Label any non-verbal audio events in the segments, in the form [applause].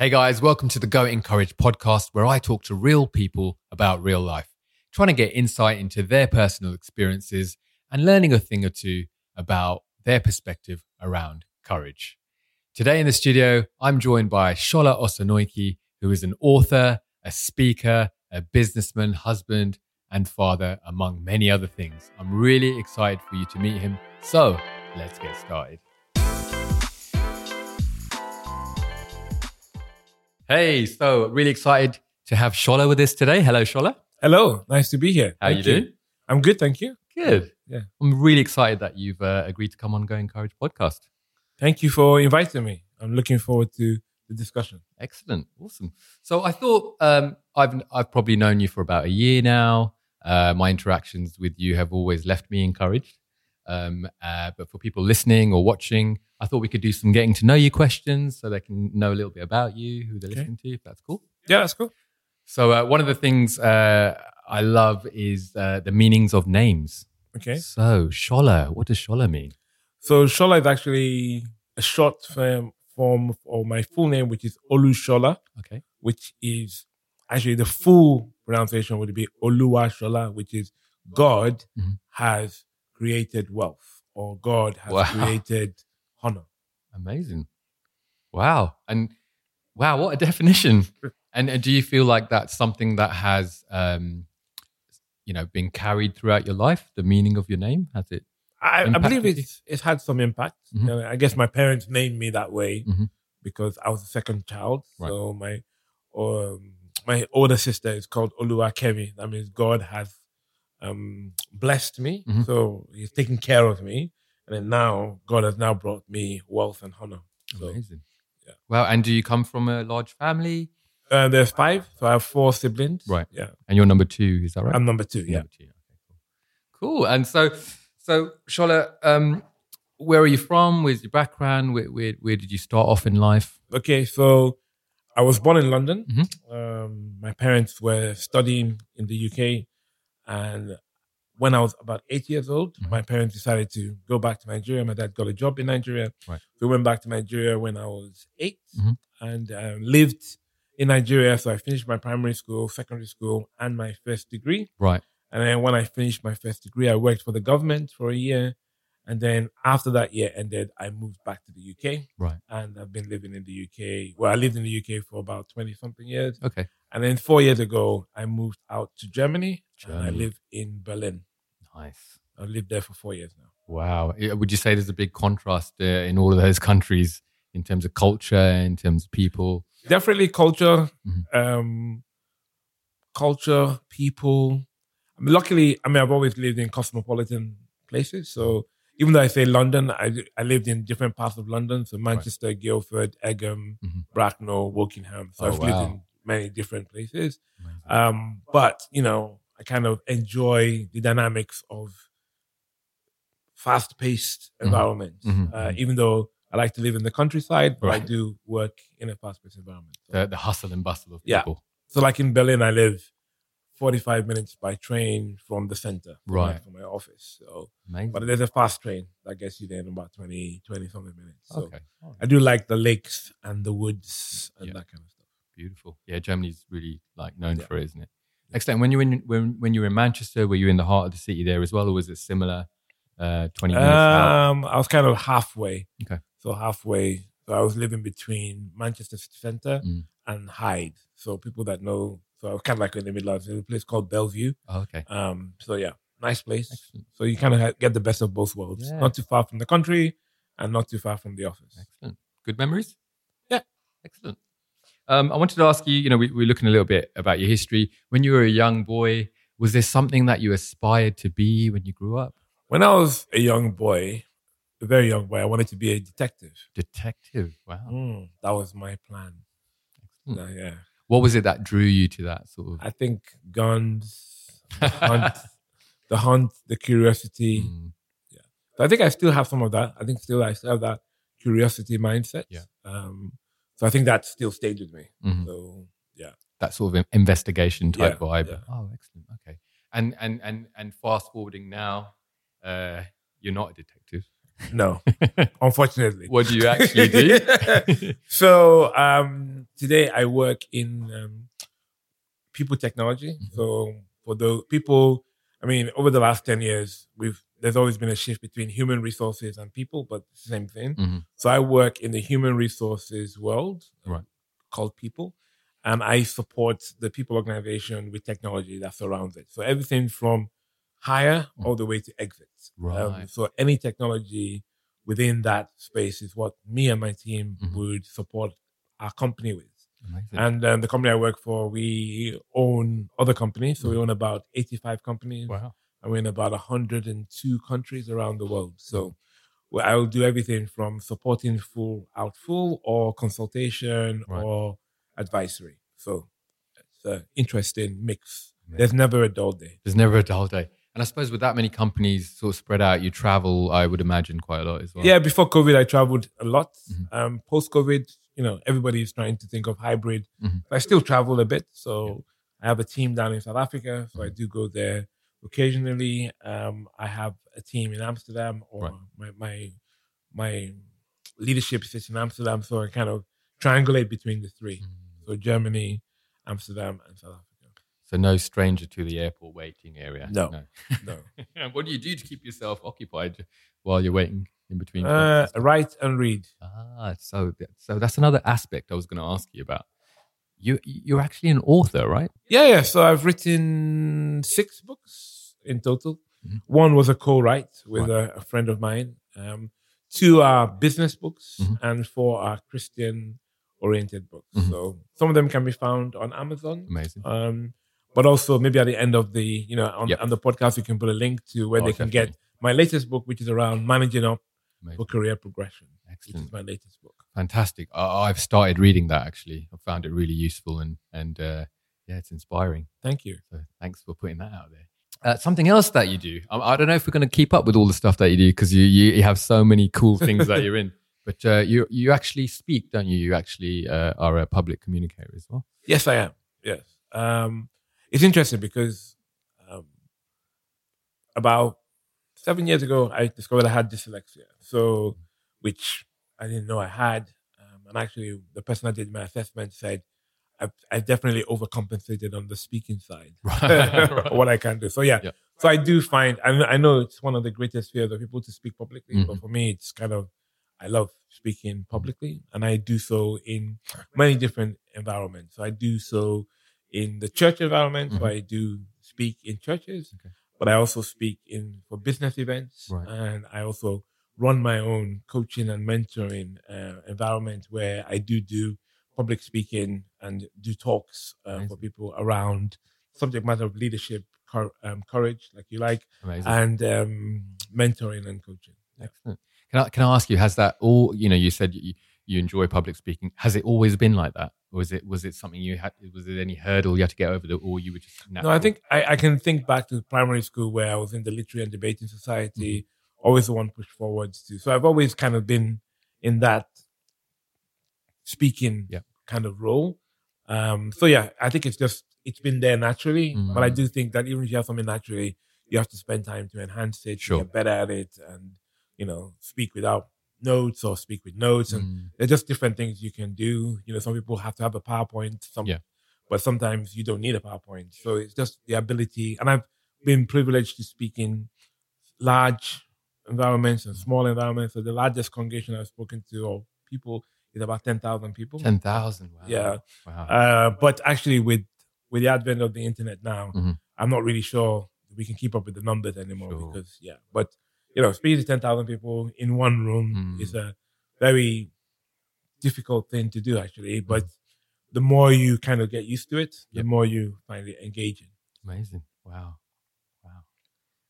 Hey guys, welcome to the Go In Courage podcast where I talk to real people about real life, trying to get insight into their personal experiences and learning a thing or two about their perspective around courage. Today in the studio, I'm joined by Shola Osinoiki, who is an author, a speaker, a businessman, husband, and father, among many other things. I'm really excited for you to meet him. So let's get started. Hey, so really excited to have Shola with us today. Hello, Shola. Hello, nice to be here. How Thank you doing? I'm good, thank you. Good. Yeah. I'm really excited that you've uh, agreed to come on Go In Courage podcast. Thank you for inviting me. I'm looking forward to the discussion. Excellent. Awesome. So I thought um, I've I've probably known you for about a year now. Uh, my interactions with you have always left me encouraged. Um, uh, but for people listening or watching, I thought we could do some getting to know you questions so they can know a little bit about you, who they're Okay. listening to, if that's cool. Yeah, that's cool. So uh, one of the things uh, I love is uh, the meanings of names. Okay. So Shola, what does Shola mean? So Shola is actually a short form form of my full name, which is Olushola, Okay. which is actually the full pronunciation would be Oluwa Shola, which is God Mhm. has created wealth or God has Wow. [laughs] created honor. Amazing. Wow. And wow, what a definition. [laughs] And, and do you feel like that's something that has, um, you know, been carried throughout your life? The meaning of your name has it? I, I believe it's it's had some impact. Mhm. Uh, I guess my parents named me that way Mhm. because I was the second child. Right. So my um, my older sister is called Olua Kemi. That means God has um, blessed me. Mhm. So He's taken care of me, and then now God has now brought me wealth and honor. So Amazing. yeah. Well, and do you come from a large family? uh, there's five, so I have four siblings. Right. Yeah. And you're number two, is that right? I'm number two. Yeah. Number two. Okay, cool. Cool. And so, so Shola, um, where are you from? Where's your background? Where, where, where did you start off in life? Okay, so I was born in London. Mhm. Um, my parents were studying in the UK, and when I was about eight years old, Mhm. my parents decided to go back to Nigeria. My dad got a job in Nigeria. Right. We went back to Nigeria when I was 8 Mhm. and um, lived in Nigeria. So I finished my primary school, secondary school, and my first degree. Right. And then when I finished my first degree, I worked for the government for a year. And then after that year ended, I moved back to the UK Right. and I've been living in the UK. Well, I lived in the UK for about 20 something years. Okay. And then four years ago, I moved out to Germany, and I live in Berlin. Nice. I've lived there for four years now. Wow. Would you say there's a big contrast uh, in all of those countries in terms of culture, in terms of people? Definitely culture, Mhm. um, culture, people. I mean, luckily, I mean, I've always lived in cosmopolitan places. So even though I say London, I, I lived in different parts of London. So Manchester, Guildford, Egham, Mhm. Bracknell, Wokingham. So Oh, I've lived in many different places. Um, but you know, I kind of enjoy the dynamics of fast-paced Mhm. environments. Mhm, Uh, mhm. even though I like to live in the countryside, but I do work in a fast-paced environment. So, the, the hustle and bustle of Yeah. people. so like in Berlin, I live 45 minutes by train from the center, from my- Right. from my office. So, Amazing. but there's a fast train that gets you there in about 20, 20 something minutes. So okay. Right. I do like the lakes and the woods and Yeah. that kind of stuff. Beautiful. Yeah, Germany's really like known Yeah. for it, isn't it? Excellent. When you were in when when you were in Manchester, were you in the heart of the city there as well, or was it similar? Uh, Twenty minutes out. Um, I was kind of halfway. Okay. So halfway. So I was living between Manchester City Centre Mm. and Hyde. So people that know, so I was kind of like in the middle of a place called Belle Vue. Oh, okay. Um, so yeah, nice place. Excellent. So you kind of get the best of both worlds. Yeah. Not too far from the country and not too far from the office. Excellent. Good memories? Yeah. Excellent. Um, I wanted to ask you, you know, we, we're looking a little bit about your history. When you were a young boy, was there something that you aspired to be when you grew up? When I was a young boy, a very young boy, I wanted to be a detective. Detective. Wow. Mm, that was my plan. Excellent. Yeah. What was it that drew you to that sort of? I think guns, the [laughs] hunt, the hunt, the curiosity. Mm, So I think I still have some of that. I think still I still have that curiosity mindset. Yeah. Um, so I think that still stayed with me. mhm. So yeah. That sort of investigation type Yeah, vibe. yeah. Oh, excellent. Okay. And and and and fast forwarding now, uh, you're not a detective. No, [laughs] unfortunately. what do you actually do? [laughs] so um, today I work in um, people technology. Mhm. So for the people, I mean, over the last ten years, we've there's always been a shift between human resources and people, but same thing. Mhm. So I work in the human resources world, Right. called people, and I support the people organization with technology that surrounds it. So everything from hire Mm. all the way to exit. Um, Right. so any technology within that space is what me and my team Mhm. would support our company with. Amazing. And um, the company I work for, we own other companies. So we Mhm. own about 85 companies wow. and we're in about 102 countries around the world. So well, I'll do everything from supporting full out full or consultation Right. or advisory. So it's an interesting mix. Amazing. There's never a dull day. There's never a dull day. And I suppose with that many companies sort of spread out, you travel, I would imagine, quite a lot as well. Yeah, before COVID, I traveled a lot. Mhm. Um, Post COVID, you know, everybody's trying to think of hybrid. Mhm. I still travel a bit. So I have a team down in South Africa. So I Mhm. do go there occasionally. Um, I have a team in Amsterdam or Right. my, my, my leadership sits in Amsterdam. So I kind of triangulate between the three. Mm. So Germany, Amsterdam, and South Africa. So no stranger to the airport waiting area. No. No. And [laughs] what do you do to keep yourself occupied while you're waiting in between? uh, flights? write and read. ah, so so that's another aspect I was going to ask you about. You you're actually an author, right? Yeah, yeah. So I've written six books in total. Mhm. One was a co-write with a, a friend of mine. Um, two are business books, Mhm. and four are Christian-oriented books. Mhm. So some of them can be found on Amazon. Amazing. Um, but also maybe at the end of the, you know, on, Yep. on the podcast, we can put a link to where Oh, they can get my latest book, which is around managing up Amazing. for career progression. Excellent. is my latest book. Fantastic. I, I've started reading that actually. I found it really useful and and uh, yeah, it's inspiring. Thank you. So thanks for putting that out there. Uh, something else that you do. I, I don't know if we're going to keep up with all the stuff that you do because you, you you have so many cool things that you're in. [laughs] But uh, you you actually speak, don't you? You actually uh, are a public communicator as well. Yes, I am. Yes. Um, it's interesting because um, about seven years ago, I discovered I had dyslexia. So, which I didn't know I had. Um, and actually, the person that did my assessment said, I've, I've definitely overcompensated on the speaking side. [laughs] [laughs] Right. what I can do. So, yeah. Yeah. So, I do find, I know, I know it's one of the greatest fears of people to speak publicly. But Mhm. for me, it's kind of, I love speaking publicly. And I do so in many different environments. So, I do so in the church environment. So, Mhm. I do speak in churches, Okay. but I also speak in for business events. Right. And I also run my own coaching and mentoring uh, environment where I do do public speaking and do talks uh, for people around subject matter of leadership, cor- um, courage, like you like, Amazing. and um, mentoring and coaching. Excellent. Can I can I ask you? Has that all? You know, you said you, you enjoy public speaking. Has it always been like that, or was it was it something you had? Was it any hurdle you had to get over, the, or you were just? No, I think I, I can think back to primary school where I was in the literary and debating society, Mm-hmm. always the one pushed forwards to. So I've always kind of been in that speaking Yeah. kind of role. Um, so yeah, I think it's just it's been there naturally. But I Mm. do think that even if you have something naturally, you have to spend time to enhance it, to Sure. get better at it, and you know, speak without notes or speak with notes and Mm, there's just different things you can do. You know, some people have to have a PowerPoint, some, Yeah. but sometimes you don't need a PowerPoint. So it's just the ability. And I've been privileged to speak in large environments and small environments. So the largest congregation I've spoken to or people is about 10,000 people. ten thousand. Wow. Yeah. Wow. Uh, but actually, with with the advent of the internet now, Mhm. I'm not really sure we can keep up with the numbers anymore Sure. because yeah. But you know, speaking to ten thousand people in one room Mm. is a very difficult thing to do actually. Mm. But the more you kind of get used to it, the more you find it engaging. Amazing. Wow. Wow.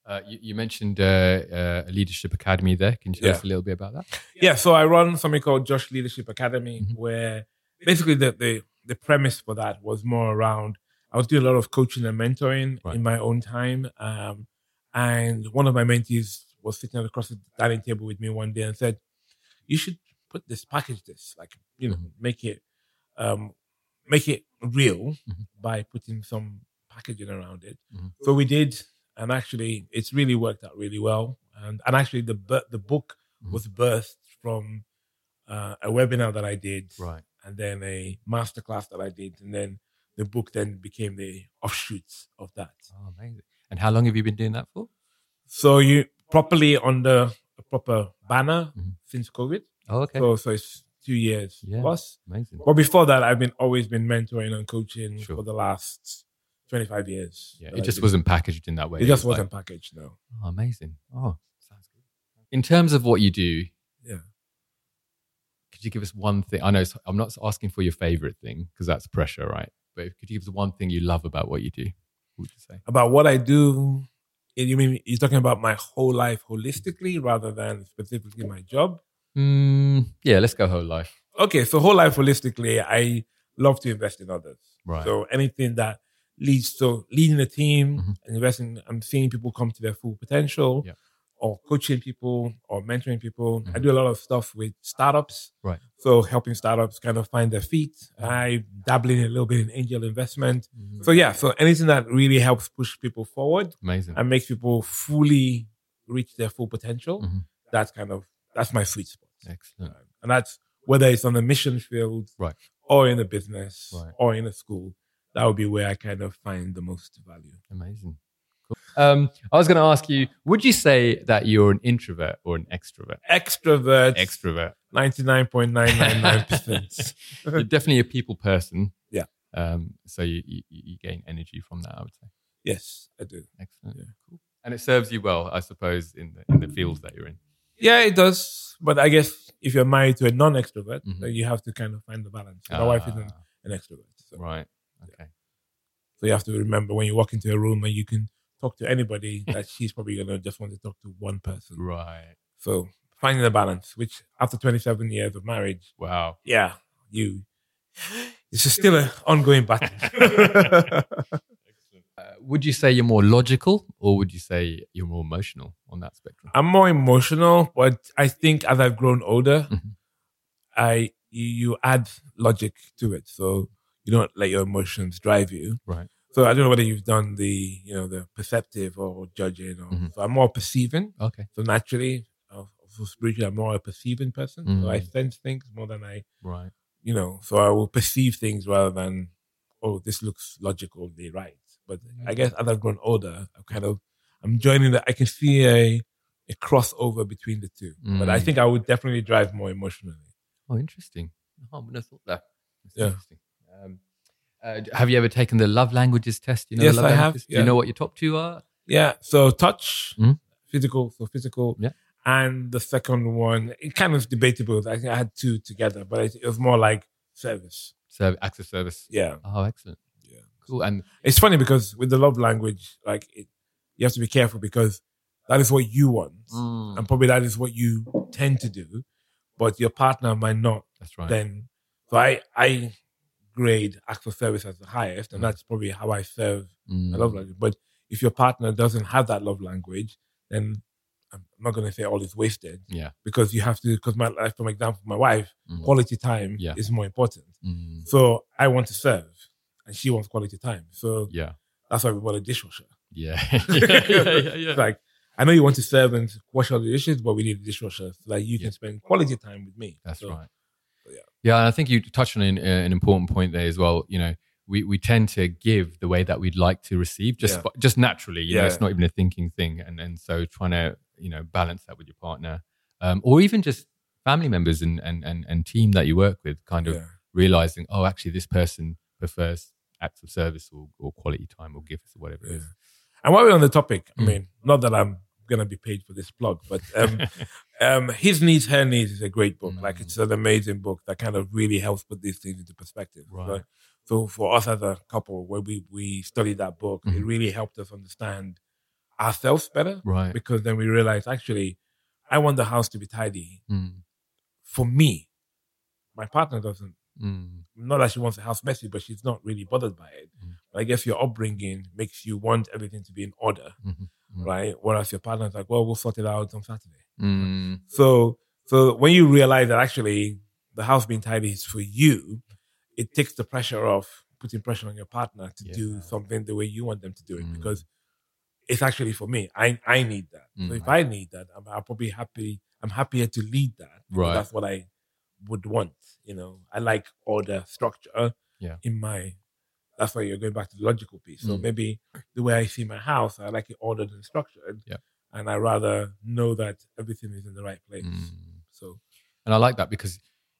Uh, you, you mentioned uh, uh, a leadership academy there. Can you tell Yeah. us a little bit about that? Yeah, so I run something called Josh Leadership Academy, Mhm. where basically the, the the premise for that was more around I was doing a lot of coaching and mentoring Right. in my own time. Um, and one of my mentees was sitting across the dining table with me one day and said, You should put this, package this, like, you know, Mhm. make it um make it real Mhm. by putting some packaging around it. Mhm. So we did, and actually it's really worked out really well. And and actually the the book Mhm. was birthed from uh, a webinar that I did Right. and then a masterclass that I did, and then the book then became the offshoots of that. Oh, amazing. And how long have you been doing that for? So you properly under a proper banner Mhm. since COVID. Oh, okay. So so it's two years Yeah. plus. amazing. But before that, I've been always been mentoring and coaching Sure. for the last twenty five years. Yeah, it just wasn't packaged in that way. It just was like- wasn't packaged. No. Oh, amazing. Oh, sounds good. In terms of what you do, Yeah. could you give us one thing? I know it's- I'm not asking for your favorite thing because that's pressure, right? But could you give us one thing you love about what you do? What would you say? About what I do. You mean you're talking about my whole life holistically rather than specifically my job? Mm, yeah, let's go whole life. Okay, so whole life holistically, I love to invest in others. Right. So anything that leads to leading a team Mhm. and investing, I'm seeing people come to their full potential, Yeah. Or coaching people, or mentoring people. I Mhm. do a lot of stuff with startups. Right. So helping startups kind of find their feet. I dabbling a little bit in angel investment. Mhm. So yeah, so anything that really helps push people forward Amazing. and makes people fully reach their full potential. Mhm. That's kind of that's my sweet spot. Excellent. And that's whether it's on the mission field Right. or in a business Right. or in a school, that would be where I kind of find the most value. Amazing. Um, I was going to ask you, would you say that you're an introvert or an extrovert? Extrovert, Extrovert. 99.999%. [laughs] you're definitely a people person. Yeah. Um, so you, you, you gain energy from that, I would say. yes, I do. Excellent. Yeah. Cool. And it serves you well, I suppose, in the in the fields that you're in. Yeah, it does. But I guess if you're married to a non extrovert, Mhm. then you have to kind of find the balance. My wife isn't Ah, an extrovert. So, right. Okay. so you have to remember when you walk into a room and you can talk to anybody [laughs] that she's probably going to just want to talk to one person. Right. So finding the balance, which after 27 years of marriage, Wow. yeah, you, it's just still an ongoing battle. [laughs] Uh, would you say you're more logical or would you say you're more emotional on that spectrum? I'm more emotional, but I think as I've grown older, Mhm. I you, you add logic to it, so you don't let your emotions drive you. Right. So I don't know whether you've done the you know the perceptive or judging, or Mhm. so I'm more perceiving. Okay. So naturally, uh, spiritually, I'm more a perceiving person. So I Mm. sense things more than I Right. you know, so I will perceive things rather than, oh, this looks logically right. But I guess as I've grown older, I'm kind of, I'm joining that. I can see a, a crossover between the two. But I Mm. think I would definitely drive more emotionally. Oh, interesting. Oh, I wouldn't have thought that. That's Yeah. Interesting. Um, uh, have you ever taken the love languages test? You know Yes, love I have, yeah. you know what your top two are? Yeah. So touch, Mhm. physical, so physical. Yeah. And the second one, it kind of debatable. I think I had two together, but it, it was more like service. Serve, acts of service. Yeah. Oh, excellent. Yeah. Cool. And It's funny because with the love language, like it, you have to be careful because that is what you want. Mm, and probably that is what you tend to do, but your partner might not. that's right. Then, so I I grade acts of service as the highest, and Mm. that's probably how I serve Mm, my love language. But if your partner doesn't have that love language, then I'm not going to say all is wasted Yeah. because you have to. Because my life, for example, my wife, Mm. quality time Yeah. is more important. Mm, So I want to serve, and she wants quality time. So yeah. that's why we bought a dishwasher. Yeah. [laughs] [laughs] yeah. Yeah. Yeah. like I know you want to serve and wash all the dishes, but we need a dishwasher so that you can spend quality time with me. That's So, right. Yeah. Yeah, and I think you touched on an, uh, an important point there as well. You know, we, we tend to give the way that we'd like to receive, just Yeah. just naturally. You know, it's not even a thinking thing, and and so trying to you know balance that with your partner, um, or even just family members and and and, and team that you work with, kind of Yeah. realizing, oh, actually, this person prefers acts of service or, or quality time or gifts or whatever it is. And while we're on the topic, I Mm. mean, not that I'm gonna be paid for this plug, but um, [laughs] um, his needs, her needs is a great book. Like Mm. it's an amazing book that kind of really helps put these things into perspective. Right. So, so for us as a couple, when we we studied that book, it Mhm. really helped us understand ourselves better Right. because then we realized actually, I want the house to be tidy Mm, for me. My partner doesn't. mm, Not that she wants the house messy, but she's not really bothered by it. Mm. But I guess your upbringing makes you want everything to be in order, mhm, mm. right? Whereas your partner's like, well, we'll sort it out on Saturday. mm, So, so when you realize that actually the house being tidy is for you, it takes the pressure off putting pressure on your partner to do something the way you want them to do it Mm. because it's actually for me. I I need that. So Mm. if I need that, I'm, I'm probably happy. I'm happier to lead that. Right. That's what I would want. You know, I like order, structure. Yeah. In my, that's why you're going back to the logical piece. So Mm. maybe the way I see my house, I like it ordered and structured. Yeah. And I rather know that everything is in the right place. Mm. So And I like that because,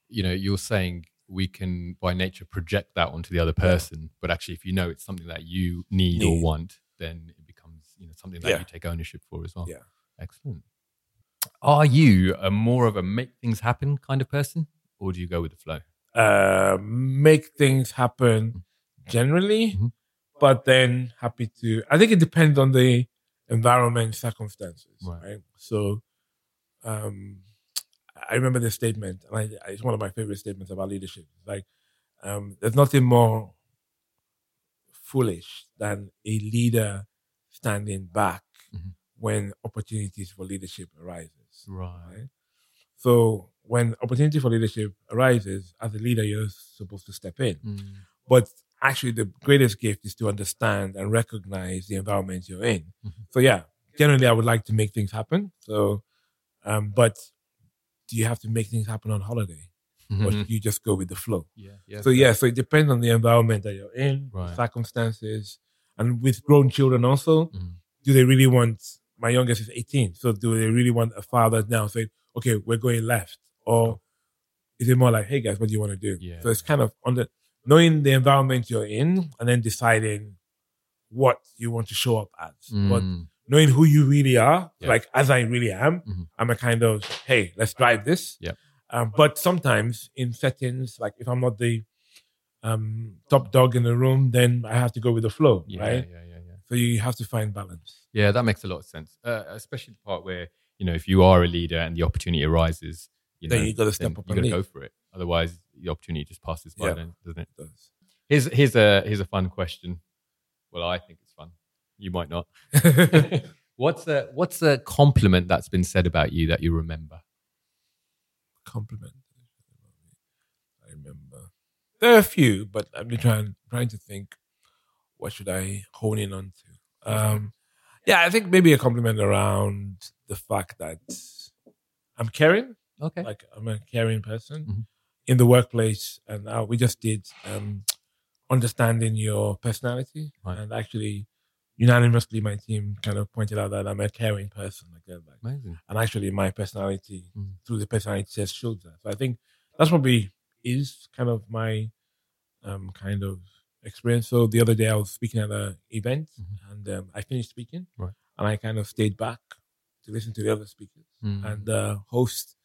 you know, you're saying we can by nature project that onto the other person, but actually, if you know it's something that you need, or want, then it becomes you know something that Yeah. you take ownership for as well. Yeah. excellent. Are you a more of a make things happen kind of person, or do you go with the flow? uh, make things happen generally, Mhm. but then happy to. I think it depends on the environment, circumstances, Right. right? So, um, I remember this statement, and I, it's one of my favorite statements about leadership. It's like, um, there's nothing more foolish than a leader standing back Mhm. when opportunities for leadership arises Right. right? So when opportunity for leadership arises, as a leader, you're supposed to step in. Mm. But actually, the greatest gift is to understand and recognize the environment you're in. Mhm. So yeah, generally, I would like to make things happen. So, um, but do you have to make things happen on holiday, or Mhm. do you just go with the flow? Yeah. Yeah. So yeah, so it depends on the environment that you're in, Right. circumstances, and with grown children also Mm. do they really want my youngest is 18 so do they really want a father now say okay we're going left or is it more like hey guys what do you want to do Yeah. so it's kind of on the knowing the environment you're in and then deciding what you want to show up as but Mm. knowing who you really are Yeah. like as i really am Mhm. i'm a kind of hey let's drive this Yep. um, but sometimes in settings like if i'm not the um, top dog in the room then i have to go with the flow Yeah, right yeah, yeah, yeah. so you have to find balance Yeah, that makes a lot of sense. Uh, especially the part where you know if you are a leader and the opportunity arises, you know, Then you gotta step then up You and got to go for it. Otherwise, the opportunity just passes by, Yeah. then, doesn't it? It does. Here's here's a here's a fun question. Well, I think it's fun. You might not. [laughs] what's a what's a compliment that's been said about you that you remember? compliment. I remember. There are a few, but I'm trying trying to think. What should I hone in on to? Um, yeah, I think maybe a compliment around the fact that I'm caring. Okay. Like I'm a caring person Mhm. In the workplace, and uh, we just did um, understanding your personality, Right. and actually unanimously my team kind of pointed out that I'm a caring person. Like that, like Amazing. and actually my personality Mm. through the personality test shows that. So I think that's probably is kind of my um, kind of experience. So the other day I was speaking at an event Mhm. and um, I finished speaking, Right. and I kind of stayed back to listen to the other speakers. Mm. And the host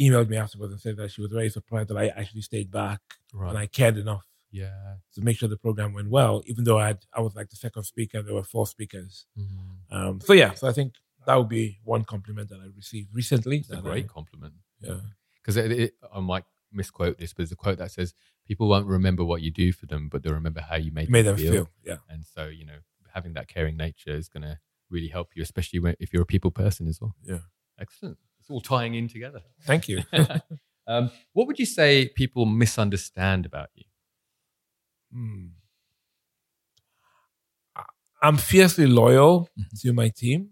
emailed me afterwards and said that she was very surprised that I actually stayed back right. and I cared enough yeah. to make sure the program went well, even though I had, I was like the second speaker. There were four speakers. Mm. Um, so yeah, so I think that would be one compliment that I received recently. It's a great I- compliment. yeah. Because it, it, I might misquote this, but there's a quote that says, "People won't remember what you do for them, but they'll remember how you made, made them them feel." feel. Yeah. And so, you know, having that caring nature is going to really help you, especially when, if you're a people person as well. Yeah. Excellent. It's all tying in together. Thank you. [laughs] um, what would you say people misunderstand about you? Hmm. I'm fiercely loyal Mhm. to my team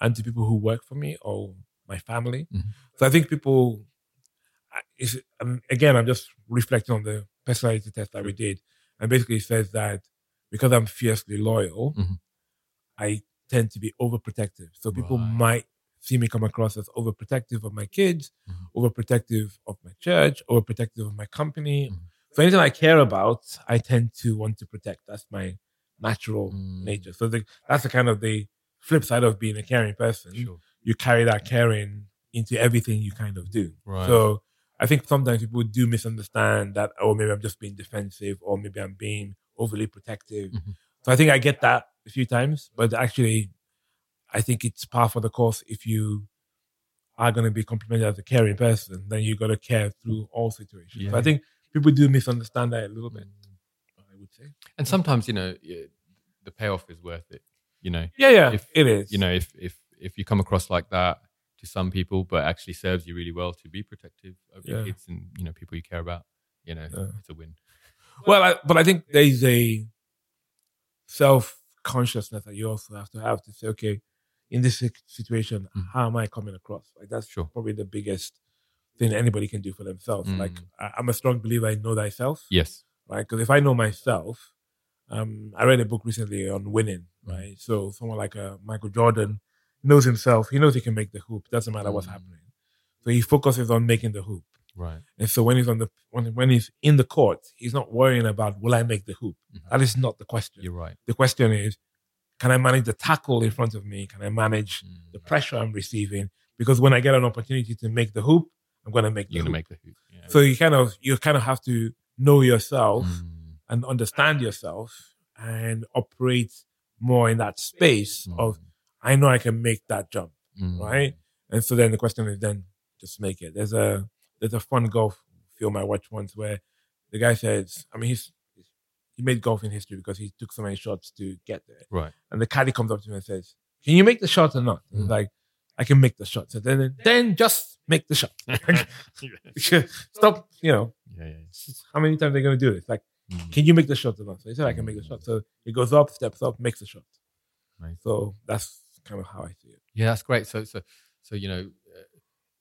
and to people who work for me or my family. Mhm. So I think people, um, again, I'm just reflecting on the personality test that we did, and basically it says that because I'm fiercely loyal, Mhm. I tend to be overprotective. So people Right. might see me come across as overprotective of my kids, Mhm. overprotective of my church, overprotective of my company. Mhm. So anything I care about, I tend to want to protect. That's my natural Mm. nature. So the, that's the kind of the flip side of being a caring person. Sure. You carry that caring into everything you kind of do. Right. So I think sometimes people do misunderstand that, oh, maybe I'm just being defensive or maybe I'm being overly protective. Mhm. So I think I get that a few times, but actually, I think it's par for the course if you are going to be complimented as a caring person, then you got to care through all situations. So I think people do misunderstand that a little bit, mm. I would say. And sometimes, you know, the payoff is worth it. You know, Yeah, yeah, If- it is. you know, if if if you come across like that to some people, but actually serves you really well to be protective of your Yeah. kids and you know people you care about, you know, Yeah. it's a win. Well, I, but I think there is a self consciousness that you also have to have to say, okay, in this situation, Mm. how am I coming across? Like that's Sure. probably the biggest thing anybody can do for themselves. Mm. Like I, I'm a strong believer in know thyself, Yes. right? Because if I know myself, um, I read a book recently on winning, Mm. right? So someone like uh, Michael Jordan knows himself. He knows he can make the hoop. Doesn't matter what's Mm. happening. So he focuses on making the hoop. Right. And so when he's on the when when he's in the court, he's not worrying about will I make the hoop. Mhm. That is not the question. You're right. The question is, can I manage the tackle in front of me? Can I manage Mm. the pressure I'm receiving? Because when I get an opportunity to make the hoop, I'm gonna make the You're hoop. make the hoop. Yeah. so you kind of you kind of have to know yourself Mm. and understand yourself and operate more in that space of I know I can make that jump. Mm. right? And so then the question is then just make it. There's a there's a fun golf film I watched once where the guy says, I mean he's he made golf in history because he took so many shots to get there. Right. And the caddy comes up to him and says, Can you make the shot or not? And he's Mm. like, I can make the shot. So then then just make the shot. [laughs] [laughs] Stop, you know, Yeah. Yeah. how many times are they gonna do this? Like, Mm. can you make the shot or not? So he said I can make the shot. So he goes up, steps up, makes the shot. Nice. So that's kind of how I see it. Yeah, that's great. So, so, so you know,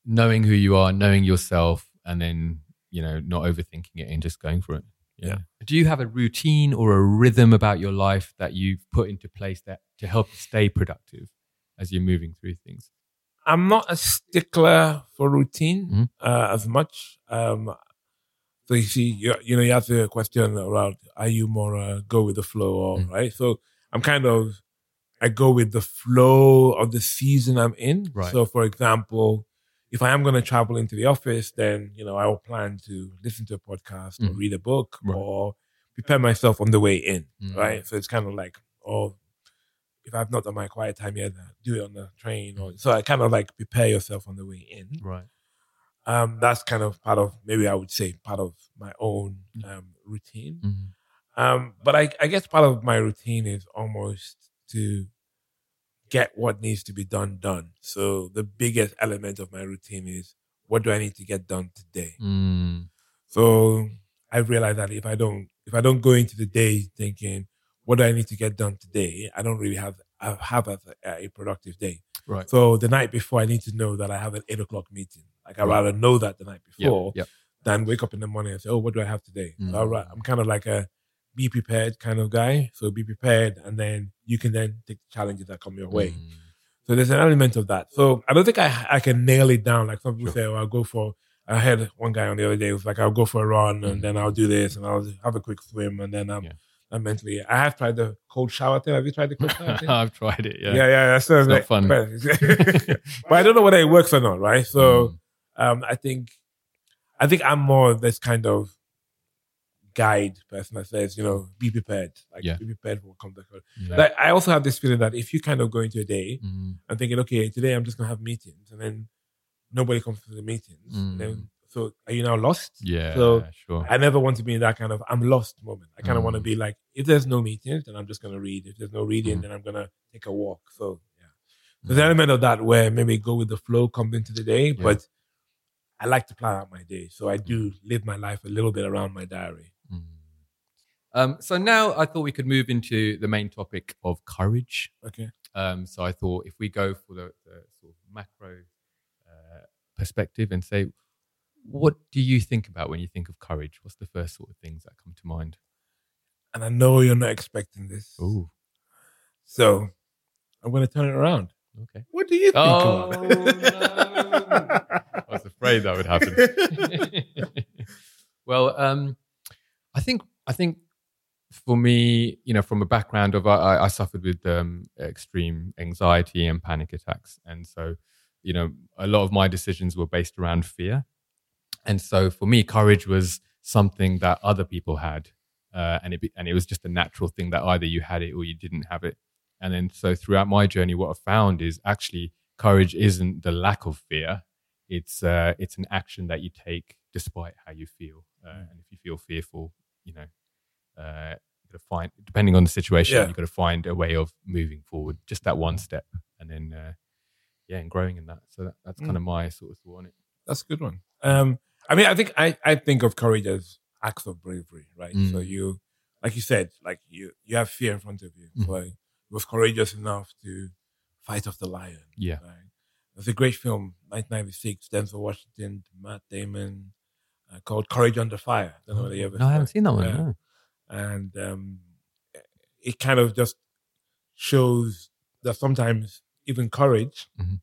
knowing who you are, knowing yourself, and then you know, not overthinking it and just going for it. Yeah. Do you have a routine or a rhythm about your life that you've put into place that to help you stay productive as you're moving through things? I'm not a stickler for routine Mhm. uh, as much. Um, so you see, you, you know, you ask a question around: Are you more uh, go with the flow, or Mm. right? So I'm kind of I go with the flow of the season I'm in. Right. So, for example, if I am going to travel into the office, then you know I will plan to listen to a podcast or Mhm. read a book Right. or prepare myself on the way in. Mm. Right. So it's kind of like, oh, if I've not done my quiet time yet, do it on the train. Or so I kind of like prepare yourself on the way in. Right. Um, that's kind of part of maybe I would say part of my own um, routine. Mhm. Um, but I, I guess part of my routine is almost to get what needs to be done done. So the biggest element of my routine is what do I need to get done today? Mm. So I realize that if I don't if I don't go into the day thinking what do I need to get done today, I don't really have I have a, a productive day. Right. So the night before, I need to know that I have an eight o'clock meeting. Like I'd Right. rather know that the night before yep. than wake up in the morning and say, "Oh, what do I have today?" So Mm. I'll I'm kind of like a be prepared kind of guy. So be prepared, and then you can then take the challenges that come your way. Mm. So there's an element of that. So I don't think I I can nail it down. Like some people Sure. say, "Oh, I'll go for." I had one guy on the other day was like, "I'll go for a run, Mhm. and then I'll do this, and I'll have a quick swim, and then I'm, Yeah. I'm mentally." I have tried the cold shower thing. Have you tried the cold shower thing? [laughs] I've tried it. Yeah. yeah, yeah, that's It's not like- fun. But, [laughs] [laughs] but I don't know whether it works or not, right? So Mm. um, I think I think I'm more this kind of guide person that says, you know, be prepared. Like Yeah. be prepared for what comes. Yeah. like, I also have this feeling that if you kind of go into a day Mm. and thinking, okay, today I'm just gonna have meetings, and then nobody comes to the meetings, Mm. then so are you now lost? Yeah. So, sure. I never want to be in that kind of I'm lost moment. I kind of want to Mm. be like, if there's no meetings, then I'm just gonna read. If there's no reading, Mm. then I'm gonna take a walk. So yeah, there's an element of that where maybe go with the flow, come into the day, Yeah. but I like to plan out my day, so I do live my life a little bit around my diary. Um, so now I thought we could move into the main topic of courage. Okay. Um, so I thought if we go for the, the sort of macro uh, perspective and say, what do you think about when you think of courage? What's the first sort of things that come to mind? And I know you're not expecting this, Oh, so I'm gonna turn it around. okay. What do you think? Oh, no. I was afraid that would happen. [laughs] [laughs] well, um, I think I think for me, you know, from a background of I, I suffered with um, extreme anxiety and panic attacks, and so you know, a lot of my decisions were based around fear, and so for me, courage was something that other people had, uh, and it be, and it was just a natural thing that either you had it or you didn't have it, and then so throughout my journey, what I found is actually courage isn't the lack of fear. It's uh, it's an action that you take despite how you feel uh, Mm. and if you feel fearful you know uh, you got to find depending on the situation Yeah. you got to find a way of moving forward just that one step and then uh, yeah and growing in that so that, that's Mm. kind of my sort of thought on it That's a good one. Um, I mean, I think I, I think of courage as acts of bravery, right? Mm. So you, like you said, like you you have fear in front of you, Mhm. but you was courageous enough to fight off the lion, yeah right? It's a great film, 1996, Denzel Washington, Matt Damon, uh, called Courage Under Fire. Don't know whether you ever no, I haven't it. seen that one. Yeah. no. And um, it kind of just shows that sometimes even courage Mhm.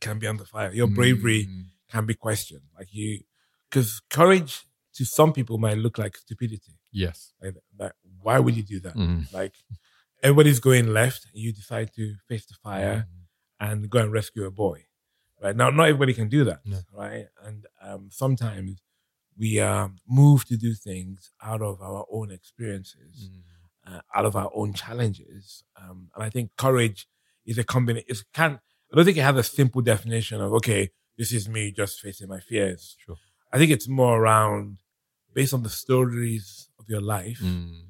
can be under fire. Your bravery Mm, can be questioned. Like you, because courage to some people might look like stupidity. yes. Like, like why would you do that? Mm. Like everybody's going left, you decide to face the fire Mm. and go and rescue a boy. Right now, not everybody can do that. No. Right, and um, sometimes we um, move to do things out of our own experiences, Mm. uh, out of our own challenges. Um, and I think courage is a combination. It can. I don't think it has a simple definition of okay, this is me just facing my fears. Sure. I think it's more around based on the stories of your life. Mm.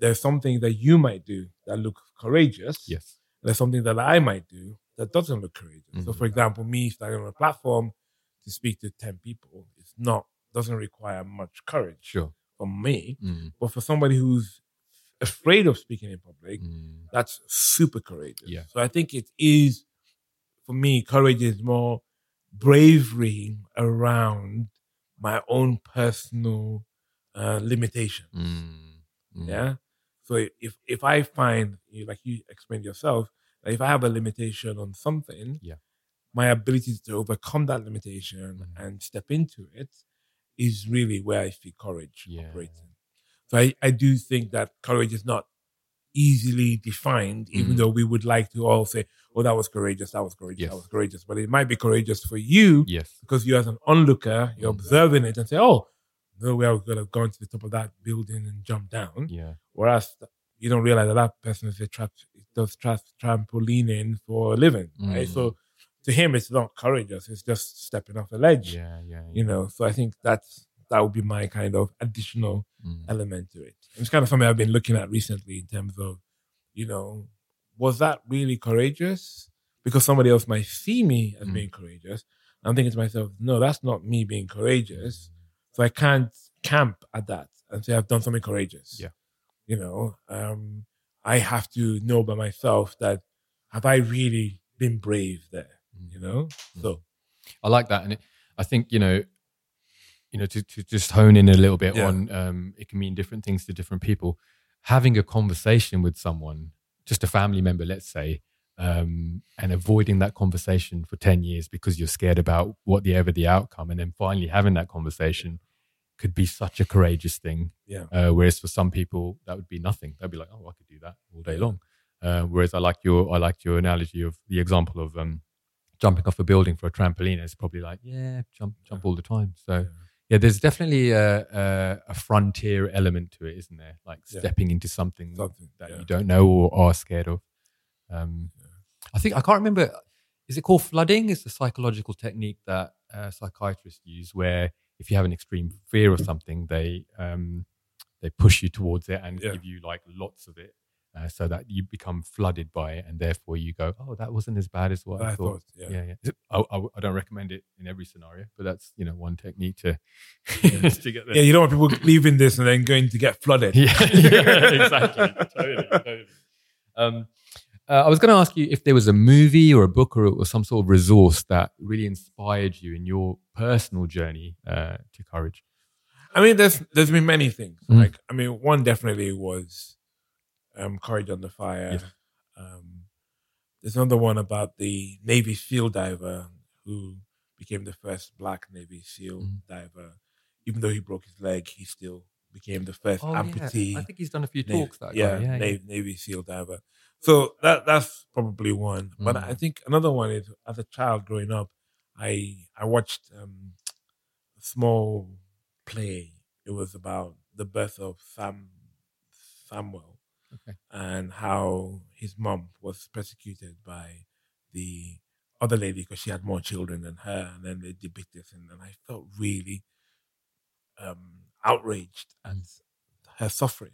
There's something that you might do that look courageous. Yes. There's something that I might do that doesn't look courageous. So, Mhm. for example, me starting on a platform to speak to ten people, it's not doesn't require much courage Sure. from me. Mm. But for somebody who's afraid of speaking in public, Mm. that's super courageous. Yeah. So I think it is, for me, courage is more bravery around my own personal uh, limitation. Mm. Mm. Yeah. So if if I find, like you explained yourself, that if I have a limitation on something, Yeah. my ability to overcome that limitation Mhm. and step into it is really where I see courage Yeah. operating. So I, I do think that courage is not easily defined, even Mm. though we would like to all say, oh, that was courageous, that was courageous, Yes. that was courageous. But it might be courageous for you Yes. because you as an onlooker, you're Mm. observing it and say, oh, no way I was going to go to the top of that building and jumped down. Yeah. Whereas you don't realize that that person is a trap, does tra- trampolining for a living, right? Mm. So to him, it's not courageous. It's just stepping off a ledge, Yeah. Yeah. you know? So I think that's, that would be my kind of additional Mm. element to it. It's kind of something I've been looking at recently in terms of, you know, was that really courageous? Because somebody else might see me as Mm. being courageous. I'm thinking to myself, no, that's not me being courageous. So I can't camp at that and say I've done something courageous. Yeah. You know, um, I have to know by myself that have I really been brave there? Mm. You know? So I like that, and it, I think you know, you know, to, to just hone in a little bit Yeah. on, um, it can mean different things to different people. Having a conversation with someone, just a family member, let's say, um, and avoiding that conversation for ten years because you're scared about what the ever the outcome, and then finally having that conversation could be such a courageous thing. Yeah. Uh, whereas for some people, that would be nothing. They'd be like, "Oh, I could do that all day long." Uh, whereas I like your I liked your analogy of the example of um, jumping off a building for a trampoline. is probably like, yeah, jump jump all the time. So yeah, there's definitely a, a, a frontier element to it, isn't there? Like Yeah. stepping into something something that yeah. you don't know or are scared of. Um, I think I can't remember. Is it called flooding? It's a psychological technique that uh, psychiatrists use, where if you have an extreme fear of something, they um, they push you towards it and Yeah. give you like lots of it, uh, so that you become flooded by it, and therefore you go, "Oh, that wasn't as bad as what I, I thought." thought, yeah. yeah, yeah. I, I, I don't recommend it in every scenario, but that's you know one technique to [laughs] to get there. Yeah, you don't want people leaving this and then going to get flooded. Yeah, [laughs] [laughs] yeah, exactly. totally, totally. Um, uh, I was going to ask you if there was a movie or a book or, or some sort of resource that really inspired you in your personal journey uh, to courage. I mean, there's there's been many things. Mm. Like, I mean, one definitely was um, Courage the Fire. Yeah. Um, there's another one about the Navy SEAL diver who became the first Black Navy SEAL Mm. diver. Even though he broke his leg, he still became the first amputee. I think he's done a few Navy- talks. That yeah, yeah, Navy, Navy SEAL diver. So that that's probably one. But Mm. I think another one is as a child growing up, I I watched um, a small play. It was about the birth of Sam Samuel Okay. and how his mom was persecuted by the other lady because she had more children than her, and then they depict this, and, and I felt really um, outraged at her suffering,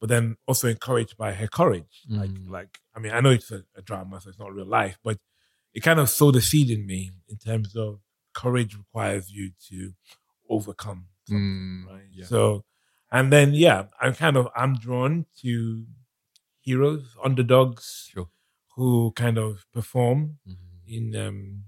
but then also encouraged by her courage. Like, Mm. like I mean, I know it's a, a drama, so it's not real life, but it kind of sowed a seed in me in terms of courage requires you to overcome something, Mm, right? yeah. So, and then yeah, I'm kind of I'm drawn to heroes, underdogs Sure. who kind of perform Mhm. in um,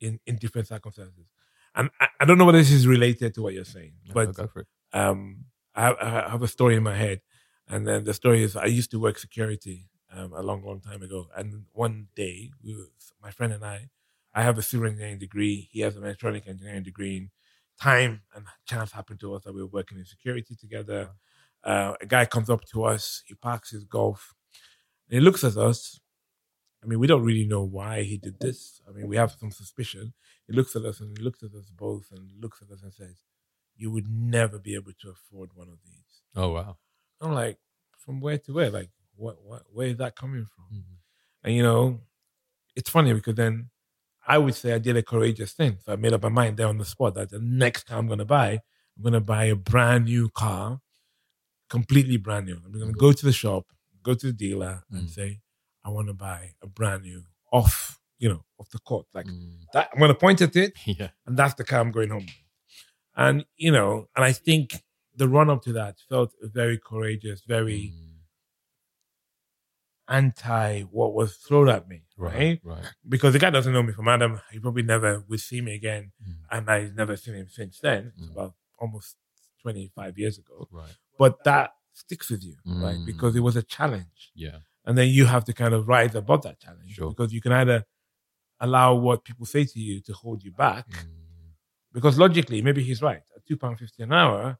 in in different circumstances. And I, I don't know whether this is related to what you're saying, but go for it. um, I, have- I have a story in my head, and then the story is I used to work security um, a long, long time ago, and one day we were, my friend and I, I have a civil engineering degree, he has an electronic engineering degree. Time and chance happened to us that we were working in security together. Uh, a guy comes up to us, he parks his golf, and he looks at us. I mean, we don't really know why he did this. I mean, we have some suspicion. He looks at us and he looks at us both and looks at us and says, You would never be able to afford one of these. Oh wow. I'm like, From where to where? Like, what, what, where is that coming from? Mhm. And, you know, it's funny because then I would say I did a courageous thing. So I made up my mind there on the spot that the next car I'm going to buy, I'm going to buy a brand new car, completely brand new. I'm going to go to the shop, go to the dealer and Mm. say, I want to buy a brand new off, you know, off the court. Like Mm. that, I'm going to point at it [laughs] Yeah. and that's the car I'm going home. with. And, you know, and I think the run up to that felt very courageous, very Mm. Anti what was thrown at me, right? Right. Right. Because the guy doesn't know me from Adam. He probably never would see me again. Mm. And I've never seen him since then. It's Mm. about almost 25 years ago. Right. But that sticks with you, right? Mm. Because it was a challenge. Yeah. And then you have to kind of rise above that challenge. Sure. Because you can either allow what people say to you to hold you back. Mm. Because logically, maybe he's right. At two pound fifty an hour,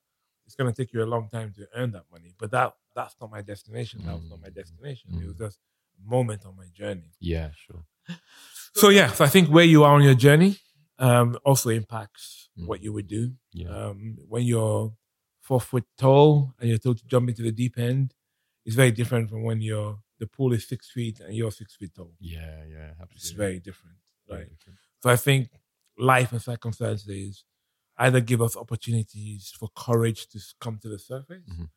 it's going to take you a long time to earn that money. But that that's not my destination. That was not my Mm. destination. It was Mm. just a moment on my journey. Yeah. Sure. So yeah, so I think where you are on your journey um, also impacts Mm. what you would do. Yeah. Um, when you're four foot tall and you're told to jump into the deep end, it's very different from when you're the pool is six feet and you're six feet tall. yeah. Yeah. Absolutely. It's very different, Very right? different. So I think life and circumstances either give us opportunities for courage to come to the surface Mhm.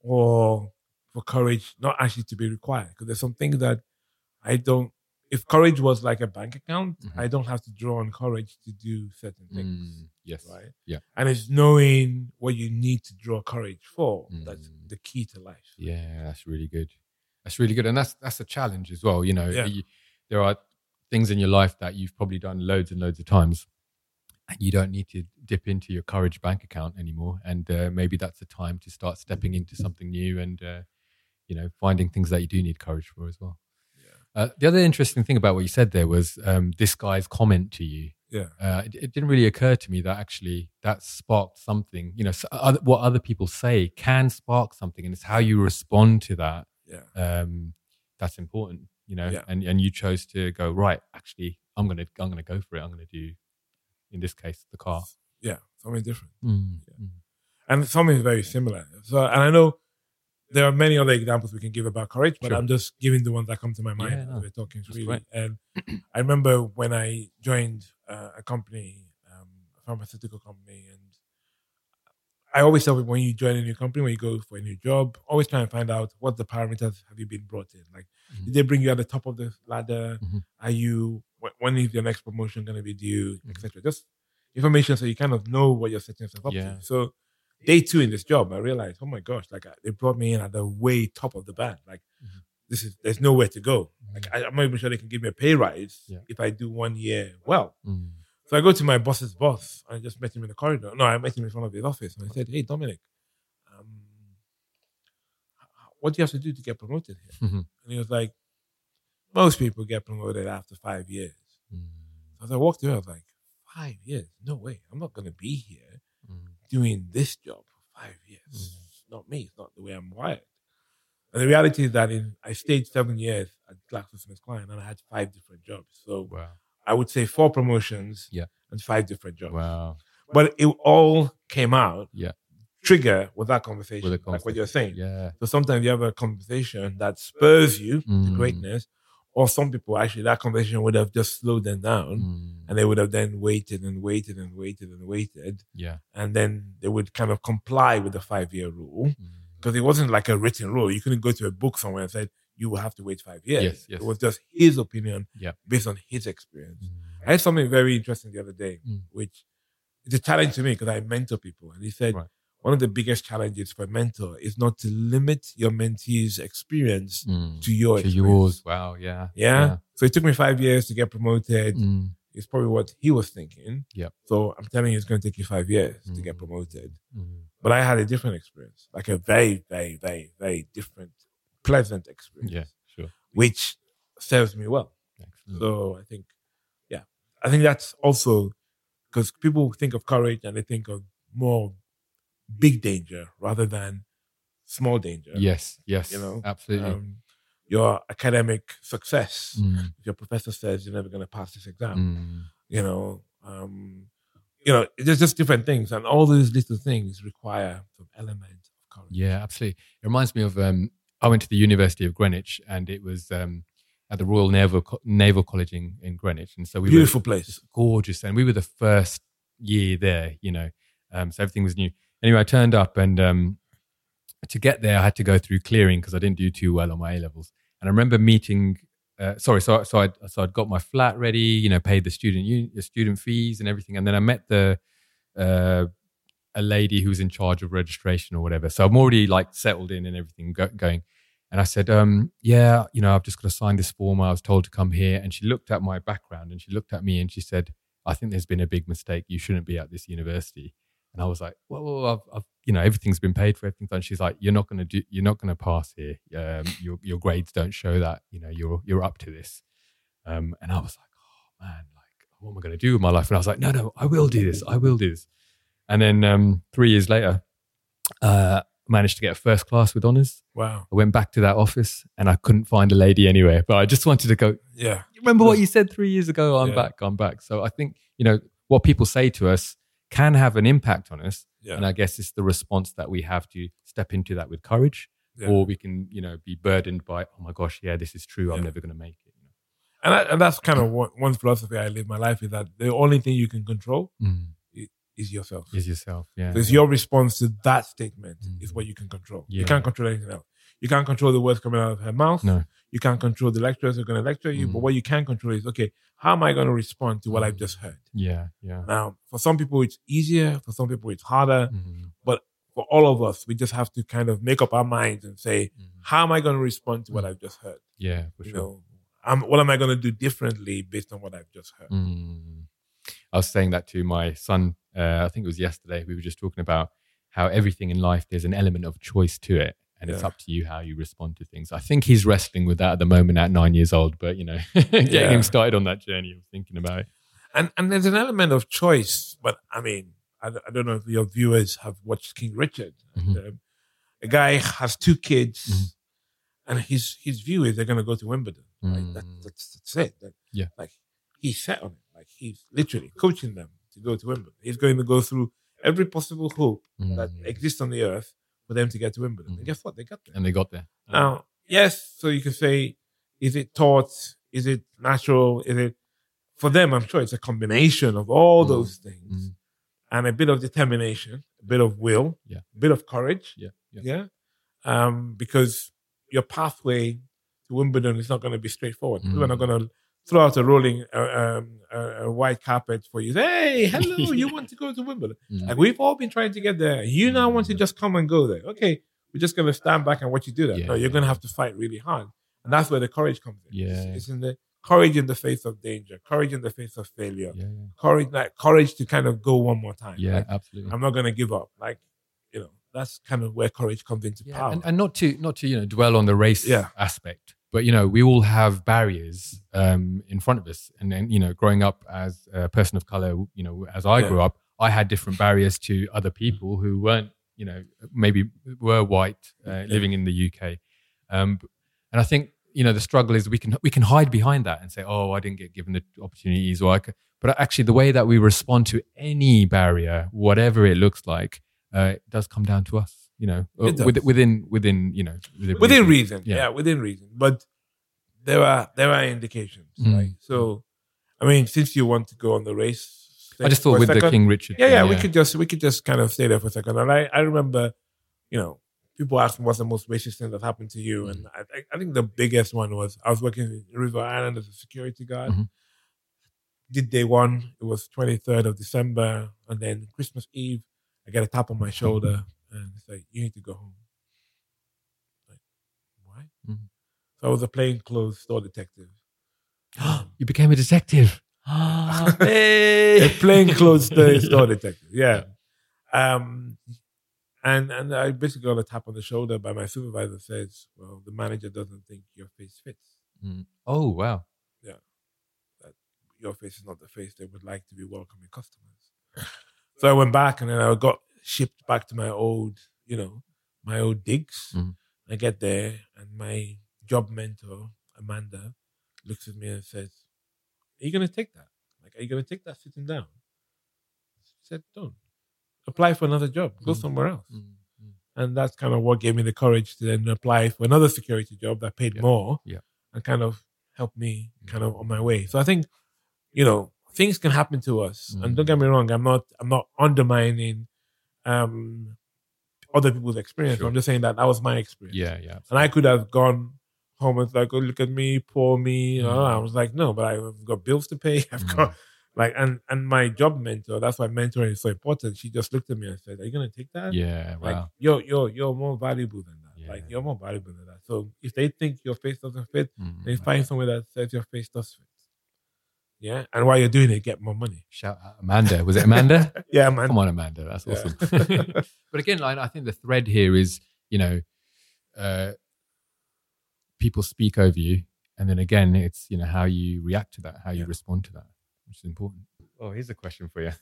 or for courage not actually to be required. Because there's something that I don't, if courage was like a bank account, Mhm. I don't have to draw on courage to do certain things. Mm. Yes. Right. Yeah. And it's knowing what you need to draw courage for that's Mm. the key to life. Yeah, that's really good. That's really good, and that's that's a challenge as well. You know, Yeah. you, there are things in your life that you've probably done loads and loads of times, you don't need to dip into your courage bank account anymore. And uh, maybe that's the time to start stepping into something new and uh, you know finding things that you do need courage for as well. Yeah. Uh, the other interesting thing about what you said there was um, this guy's comment to you. Yeah. Uh, it, it didn't really occur to me that actually that sparked something. You know, so other, what other people say can spark something, and it's how you respond to that Yeah. um, that's important, you know. Yeah. And and you chose to go right. Actually, I'm gonna I'm gonna go for it. I'm gonna do, in this case, the car. Yeah. Something different. Mm. and something very similar. So, and I know there are many other examples we can give about courage, but Sure. I'm just giving the ones that come to my mind Yeah, no, we're talking great. And [clears throat] I remember when I joined uh, a company, um, a pharmaceutical company, and I always tell people when you join a new company, when you go for a new job, always try and find out what the parameters have you been brought in. Like, Mhm. did they bring you at the top of the ladder? Mhm. Are you when is your next promotion going to be due, Mhm. etc. Just information so you kind of know what you're setting yourself up Yeah. to. So day two in this job, I realized, oh my gosh, like I- they brought me in at the way top of the band. Like Mhm. this is there's nowhere to go. Like I, I'm not even sure they can give me a pay rise Yeah. if I do one year well. Mm. So I go to my boss's boss. I just met him in the corridor. No, I met him in front of his office, and I said, "Hey, Dominic, um, what do you have to do to get promoted here?" Mhm. And he was like, "Most people get promoted after five years." As I walked away, I was like, five years? No way. I'm not going to be here Mm. doing this job for five years. Mm. It's not me. It's not the way I'm wired. And the reality is that in I stayed seven years at GlaxoSmithKline and client and I had five different jobs. So Wow. I would say four promotions Yeah. and five different jobs. Wow. But it all came out Yeah. trigger with that conversation, With a like what you're saying. Yeah. So sometimes you have a conversation that spurs you to Mm. greatness, or some people actually that conversation would have just slowed them down Mm. and they would have then waited and waited and waited and waited Yeah. and then they would kind of comply with the five year rule Mm. because it wasn't like a written rule you couldn't go to a book somewhere and say you will have to wait five years Yes, yes. it was just his opinion Yeah. based on his experience Mm. i had something very interesting the other day Mm. which is a challenge to me because i mentor people and he said Right. One of the biggest challenges for a mentor is not to limit your mentee's experience Mm. to your To experience. yours. Wow. Yeah. Yeah? So it took me five years to get promoted. Mm. It's probably what he was thinking. Yeah. So I'm telling you, it's going to take you five years to get Mm. promoted. Mm. But I had a different experience, like a very, very, very, very different, pleasant experience, Yeah. Sure. which serves me well. Excellent. So I think, yeah, I think that's also because people think of courage and they think of more big danger rather than small danger. yes. Yes. You know, Absolutely. Um, your academic success. Mm. If your professor says you're never going to pass this exam, Mm. you know, um, you know, there's just different things, and all these little things require some element of courage. Yeah, absolutely. It reminds me of um, I went to the University of Greenwich, and it was um, at the Royal Naval Co- Naval College in, in Greenwich, and so we Beautiful were place. gorgeous, and we were the first year there, you know, um, so everything was new. Anyway, I turned up, and um, to get there, I had to go through clearing because I didn't do too well on my A levels, and I remember meeting. Uh, sorry, so so I so I'd got my flat ready, you know, paid the student the student fees and everything, and then I met the uh, a lady who was in charge of registration or whatever. So I'm already like settled in and everything go- going. And I said, um, yeah, you know, I've just got to sign this form. I was told to come here. And she looked at my background and she looked at me and she said, I think there's been a big mistake. You shouldn't be at this university. And I was like, well, well I've, I've, you know, everything's been paid for, everything's done. She's like, you're not going to do, you're not going to pass here. Um, your, your grades don't show that, you know, you're, you're up to this. Um, and I was like, oh man, like, what am I going to do with my life? And I was like, no, no, I will do this. I will do this. And then um, three years later, uh, managed to get a first class with honors. Wow. I went back to that office and I couldn't find a lady anywhere. But I just wanted to go. Yeah. Remember what you said three years ago? I'm Yeah. back. I'm back. So I think you know what people say to us can have an impact on us, Yeah. and I guess it's the response that we have to step into that with courage, yeah. or we can you know be burdened by oh my gosh, yeah, this is true. I'm Yeah. never going to make it. and, I, and that's kind of one, one philosophy I live my life is that the only thing you can control Mm. is yourself. Is yourself. Yeah. So it's your response to that statement Mhm. is what you can control. You can't control anything else. You can't control the words coming out of her mouth. No. You can't control the lecturers who are going to lecture you. But Mhm. what you can control is, okay, how am I going to respond to what I've Mhm. just heard? Yeah. Yeah. Now, for some people, it's easier. For some people, it's harder. Mhm. For all of us, we just have to kind of make up our minds and say, Mhm. how am I going to respond to what Mhm. I've just heard? Yeah. For You sure. know, um, what am I going to do differently based on what I've just heard? Mm. I was saying that to my son. Uh, I think it was yesterday. We were just talking about how everything in life there's an element of choice to it, and it's up to you how you respond to things. I think he's wrestling with that at the moment at nine years old. But you know, [laughs] getting Yeah. him started on that journey of thinking about it. And and there's an element of choice, but I mean, I, I don't know if your viewers have watched King Richard. Mhm. Um, a guy has two kids, Mhm. and his his view is they're going to go to Wimbledon. Like that, Mm. that's that's it. That- Yeah. like he's set on it. Like he's literally coaching them to go to Wimbledon. He's going to go through every possible hope that Mm. exists on the earth for them to get to Wimbledon. And Mhm. guess what? They got there. And they got there. Now, yes, so you can say, is it taught? Is it natural? Is it for them? I'm sure it's a combination of all Mm, those things mm. and a bit of determination, a bit of will, Yeah. a bit of courage. Yeah, yeah. Yeah. Um, because your pathway to Wimbledon is not going to be straightforward. People are not Mm. going to throw out a rolling uh, um, a, a white carpet for you. Hey, [laughs] hello, you want to go to Wimbledon? Mm. Like we've all been trying to get there. You now want to just come and go there. Okay, we're just gonna stand back and watch you do that. no, you're gonna have to fight really hard, and that's where the courage comes in. Yeah. it's, in the courage in the face of danger, courage in the face of failure, Yeah, yeah, courage like courage to kind of go one more time. yeah, Like, absolutely. I'm not gonna give up. Like you know, that's kind of where courage comes into Yeah, power. and, and not to not to you know dwell on the race Yeah. aspect, but you know we all have barriers um, in front of us, and then you know growing up as a person of color, you know as I Yeah. grew up, I had different barriers to other people who weren't you know maybe were white uh, living in the UK, um, and I think you know the struggle is we can we can hide behind that and say oh I didn't get given the opportunities or I could, but actually the way that we respond to any barrier, whatever it looks like, uh, it does come down to us. You know, It with, within within you know within reason, Yeah. yeah. within reason. But there are there are indications, Mm. right? So, I mean, since you want to go on the race, I just thought with the King Richard. yeah, thing, yeah, we could just we could just kind of stay there for a second. And I, I remember, you know, people ask me what's the most racist thing that happened to you, and I, I- think the biggest one was I was working in River Island as a security guard. Mhm. Did day one, it was twenty third of December, and then Christmas Eve, I get a tap on my shoulder and it's like, you need to go home. Like, why? Mhm. So I was a plainclothes store detective. [gasps] you became a detective. [laughs] [laughs] Hey. a plainclothes [laughs] store store detective. Yeah. Um, and and I basically got a tap on the shoulder by my supervisor says, "Well, the manager doesn't think your face fits. Mm. Oh wow. Yeah. That your face is not the face they would like to be welcoming customers." So I went back and then I got shipped back to my old, you know, my old digs. Mhm. I get there and my job mentor Amanda looks at me and says, "Are you going to take that? Like, are you going to take that sitting down?" I said, "Don't apply for another job. Go Mhm. somewhere else." Mm, mm. And that's kind of what gave me the courage to then apply for another security job that paid Yeah. more Yeah. and kind of helped me kind of on my way. So I think, you know, things can happen to us. And don't Mm. get me wrong, I'm not I'm not undermining um other people's experience. Sure. I'm just saying that that was my experience. Yeah, yeah. And I could have gone home and like, oh, look at me, poor me. You know, Mm. I was like, no, but I've got bills to pay. [laughs] I've Mm. got like, and and my job mentor, that's why mentoring is so important. She just looked at me and said, "Are you gonna take that? Yeah, Like, wow. you're you're you're more valuable than that. Yeah. Like, you're more valuable than that. So if they think your face doesn't fit, Mm, they find somewhere that says your face does fit. Yeah, and while you're doing it, get more money. Shout out Amanda. Was it Amanda? [laughs] Yeah, man. Come on, Amanda. That's Yeah. awesome. [laughs] [laughs] but again, like, I think the thread here is, you know, uh, people speak over you. And then again, it's, you know, how you react to that, how you Yeah. respond to that, which is important. Oh, here's a question for you.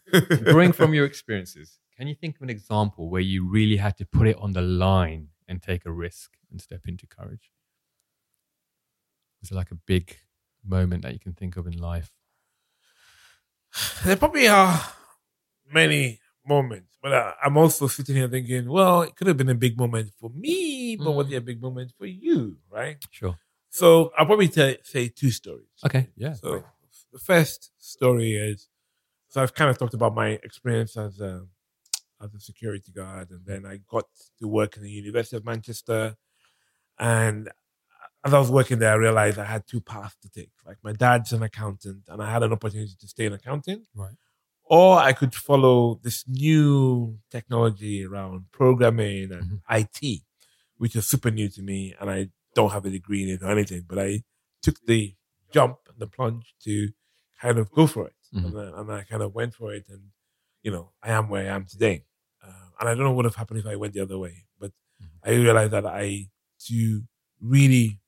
Drawing from your experiences, can you think of an example where you really had to put it on the line and take a risk and step into courage? Is there like a big moment that you can think of in life? There probably are many moments, but I, I'm also sitting here thinking, well, it could have been a big moment for me, but was Mm. it a big moment for you, right? Sure. So I'll probably tell, say two stories. Okay. Yeah. So great. the first story is, so I've kind of talked about my experience as a as a security guard, and then I got to work in the University of Manchester, and as I was working there, I realized I had two paths to take. Like my dad's an accountant, and I had an opportunity to stay in accounting, Right. or I could follow this new technology around programming and Mhm. IT, which is super new to me, and I don't have a degree in it or anything. But I took the jump, and the plunge to kind of go for it, Mhm. and, I, and I kind of went for it, and you know, I am where I am today. Uh, and I don't know what would have happened if I went the other way, but Mhm. I realized that I to really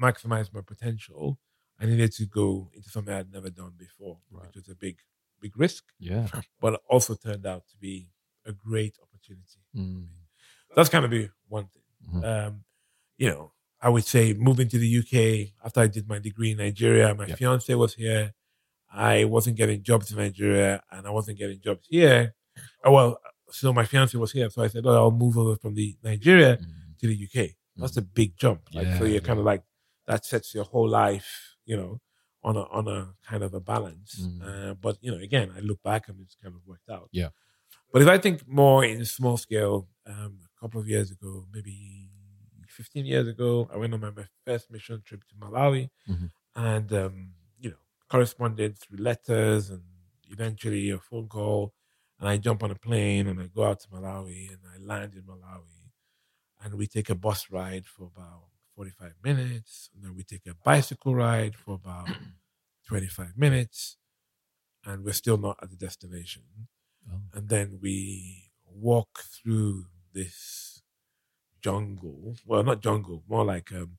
maximize my potential, I needed to go into something I'd never done before, Right. which was a big, big risk, Yeah. [laughs] but also turned out to be a great opportunity. Mm. That's kind of be one thing. Mhm. Um, you know, I would say moving to the UK after I did my degree in Nigeria, my Yep. fiance was here. I wasn't getting jobs in Nigeria and I wasn't getting jobs here. Oh, well, so my fiance was here. So I said, oh, I'll move over from the Nigeria Mm. to the UK. That's a big jump. Like, so you're kind of like, that sets your whole life, you know, on a, on a kind of a balance. Mm. Uh, but, you know, again, I look back and it's kind of worked out. Yeah. But if I think more in a small scale, um, a couple of years ago, maybe 15 years ago, I went on my, my first mission trip to Malawi Mhm. and, um, you know, corresponded through letters and eventually a phone call. And I jump on a plane and I go out to Malawi and I land in Malawi and we take a bus ride for about 45 minutes. And then we take a bicycle ride for about [clears throat] 25 minutes. And we're still not at the destination Oh. and then we walk through this jungle. Well, not jungle, more like um,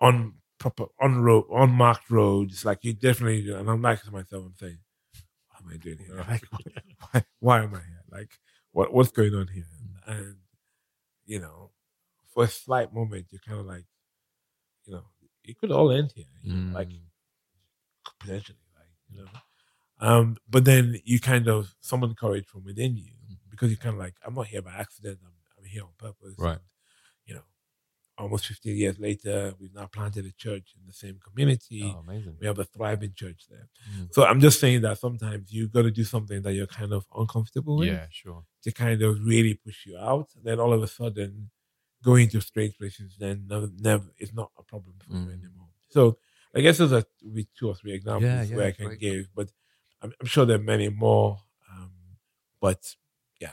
on proper on road, unmarked roads. Like you definitely, and I'm like to myself, I'm saying, "What am I doing here? [laughs] Like, why, why am I here? Like, what what's going on here?" And you know, for a slight moment, you're kind of like, you know, it could all end here. You know, like Mm. potentially, like you know. Um, but then you kind of summon courage from within you because you're kind of like, I'm not here by accident. I'm, I'm here on purpose. Right. And, you know, almost 15 years later, we've now planted a church in the same community. Oh, amazing. We have a thriving church there. Mm. So I'm just saying that sometimes you've got to do something that you're kind of uncomfortable with Yeah, sure. to kind of really push you out. Then all of a sudden, going to strange places then never, never is not a problem for Mm. anymore. So I guess those are maybe two or three examples Yeah, yeah, where I can give, but I'm, I'm sure there are many more. Um, but yeah,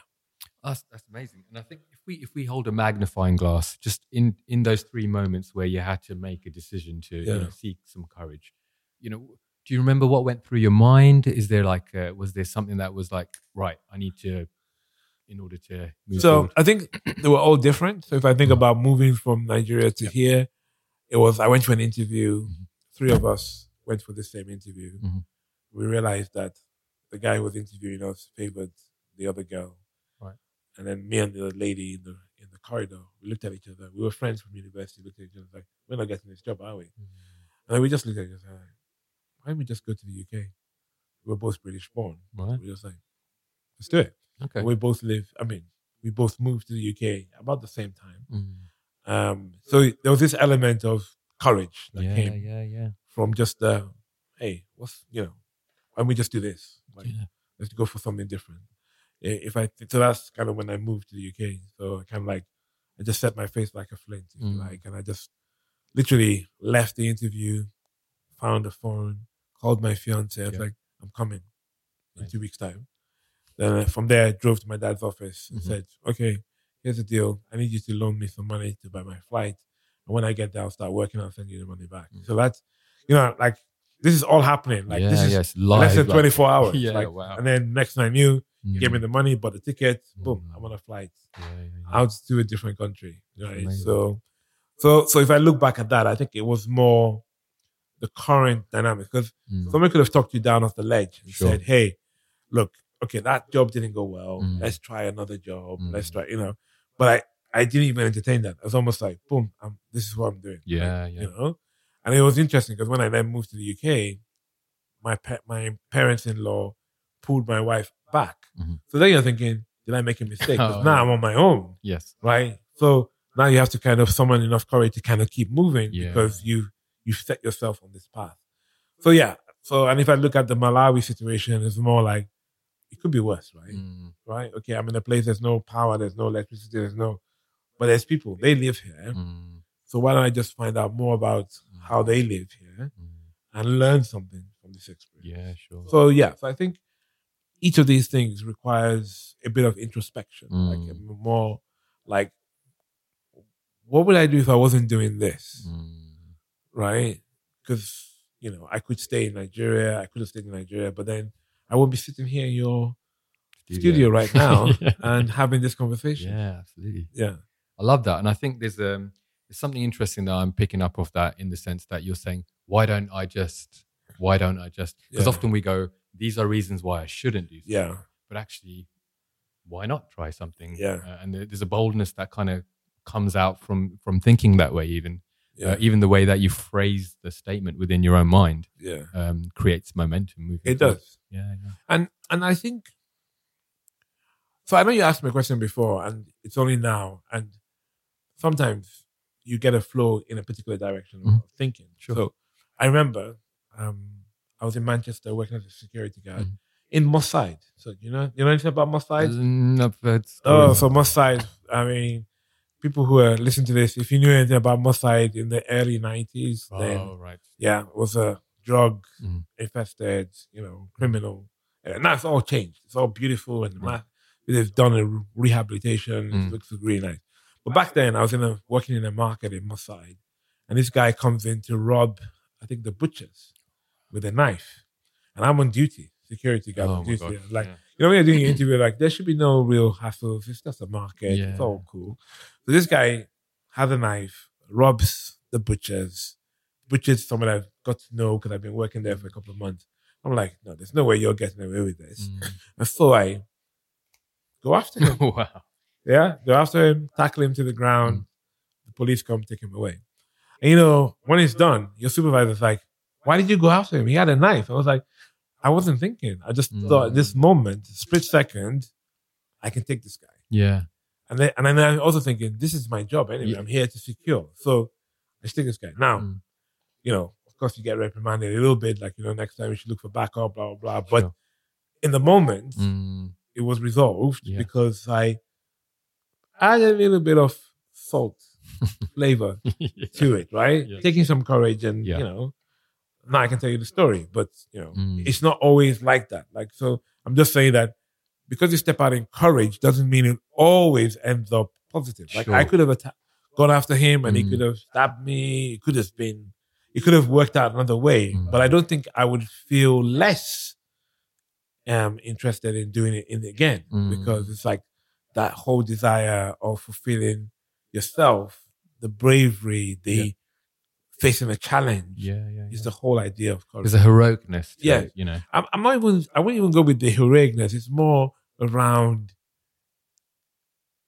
That's, that's amazing. And I think if we if we hold a magnifying glass just in in those three moments where you had to make a decision to you know, seek some courage, you know, do you remember what went through your mind? Is there like uh, was there something that was like right? I need to in order to move So forward. I think [clears throat] they were all different. So if I think Mhm. about moving from Nigeria to Yeah. here, it was I went to an interview. Mhm. Three of us went for the same interview. Mhm. We realized that the guy who was interviewing us favored the other girl. Right. And then me and the lady in the in the corridor, we looked at each other. We were friends from university. Looked at each other like, we're not getting this job, are we? And then we just looked at each other like, why don't we just go to the UK? We're both British born. Right. We were just like, let's do it. Okay. We both live. I mean, we both moved to the UK about the same time. Mm. Um, so there was this element of courage that Yeah, came yeah, yeah. from just the, hey, what's you know, why don't we just do this? Like, yeah. let's go for something different. If I so that's kind of when I moved to the UK. So I kind of like I just set my face like a flint, if you Mm. like, and I just literally left the interview, found a phone, called my fiance. I was Yeah. like, I'm coming in Right. two weeks' time. Then from there, I drove to my dad's office and Mhm. said, okay, here's the deal. I need you to loan me some money to buy my flight. And when I get there, I'll start working. I'll send you the money back. Mm. So that's, you know, like this is all happening. Like yeah, this is yes, less than like- [laughs] 24 hours. Yeah, like, wow. And then next thing I knew, he gave me Mm. the money, bought the ticket, boom, Mm. I'm on a flight Yeah, out to a different country. Right. So, so, so if I look back at that, I think it was more the current dynamic because Mm. somebody could have talked you down off the ledge and Sure. said, "Hey, look, okay, that job didn't go well. Mm. Let's try another job. Let's Mm. try, you know." But I, I didn't even entertain that. I was almost like, boom, I'm, this is what I'm doing. Yeah, Like, yeah. You know, and it was interesting because when I then moved to the UK, my pa- my parents-in-law pulled my wife back. Mhm. So then you're thinking, did I make a mistake? [laughs] 'Cause Oh, now yeah. I'm on my own Yes. right? So now you have to kind of summon enough courage to kind of keep moving Yeah. because you you've set yourself on this path. So yeah. So and if I look at the Malawi situation, it's more like it could be worse, right? Mm. Right? Okay, I'm in a place there's no power, there's no electricity, there's no, but there's people they live here. Mm. So why don't I just find out more about how they live here Mm. and learn something from this experience? Yeah, sure. So yeah, so I think each of these things requires a bit of introspection, like Mm. a more like what would I do if I wasn't doing this, Mm. right? Because you know I could stay in Nigeria, I could have stayed in Nigeria, but then I won't be sitting here in your studio right now [laughs] [laughs] yeah. and having this conversation. yeah, absolutely. Yeah, I love that, and I think there's um there's something interesting that I'm picking up off that in the sense that you're saying, why don't I just, why don't I just? Because Yeah. often we go, these are reasons why I shouldn't do. Something. yeah, but actually, why not try something? Yeah. Uh, and there's a boldness that kind of comes out from from thinking that way. Even yeah, uh, even the way that you phrase the statement within your own mind yeah. um, creates momentum. It forward. does. Yeah, yeah. And and I think so. I know you asked me a question before, and it's only now. And sometimes you get a flow in a particular direction Mhm. of thinking. Sure. So I remember um, I was in Manchester working as a security guard Mhm. in Moss Side. So you know you know anything about Moss Side? Mm, I've heard Oh, so Moss Side. I mean, people who are listening to this, if you knew anything about Moss Side in the early nineties, then oh, right. yeah, it was a drug Mhm. infested, you know, criminal. And now it's all changed. It's all beautiful and Right. they've done a rehabilitation. Mm. It looks really nice. But back then, I was in a working in a market in Moss Side, and this guy comes in to rob, I think, the butchers with a knife, and I'm on duty, security guard Oh, on duty. God. Like Yeah. you know, when you're doing an interview, like there should be no real hassles. It's just a market. It's all cool. So this guy has a knife, robs the butchers. Butchers, someone I've got to know because I've been working there for a couple of months. I'm like, no, there's no way you're getting away with this. Mm. [laughs] And so I go after him. [laughs] wow. yeah, go after him, tackle him to the ground. The police come take him away. And you know, when it's done, your supervisor's like, why did you go after him? He had a knife. I was like, I wasn't thinking. I just Mm. thought this moment, split second, I can take this guy. Yeah. And then, and then I'm also thinking, this is my job anyway. Yeah. I'm here to secure. So I stick this guy. Now, Mm. you know, of course, you get reprimanded a little bit, like, you know, next time you should look for backup, blah, blah, blah. But Sure. in the moment, Mm. it was resolved Yeah. because I added a little bit of salt [laughs] flavor [laughs] to it, right? Yeah. Taking some courage and, Yeah. you know, now I can tell you the story, but, you know, Mm. it's not always like that. Like, so I'm just saying that because you step out in courage doesn't mean it always ends up positive. Like I could have atta- gone after him and he Mm. could have stabbed me. It could have been, it could have worked out another way. Mm. But I don't think I would feel less um, interested in doing it in again Mm. because it's like that whole desire of fulfilling yourself, the bravery, the Yeah. facing a challenge. Yeah, yeah. Is yeah. the whole idea of courage. There's a heroicness. Yeah. it, you know. I'm, I'm not even. I wouldn't even go with the heroicness. It's more around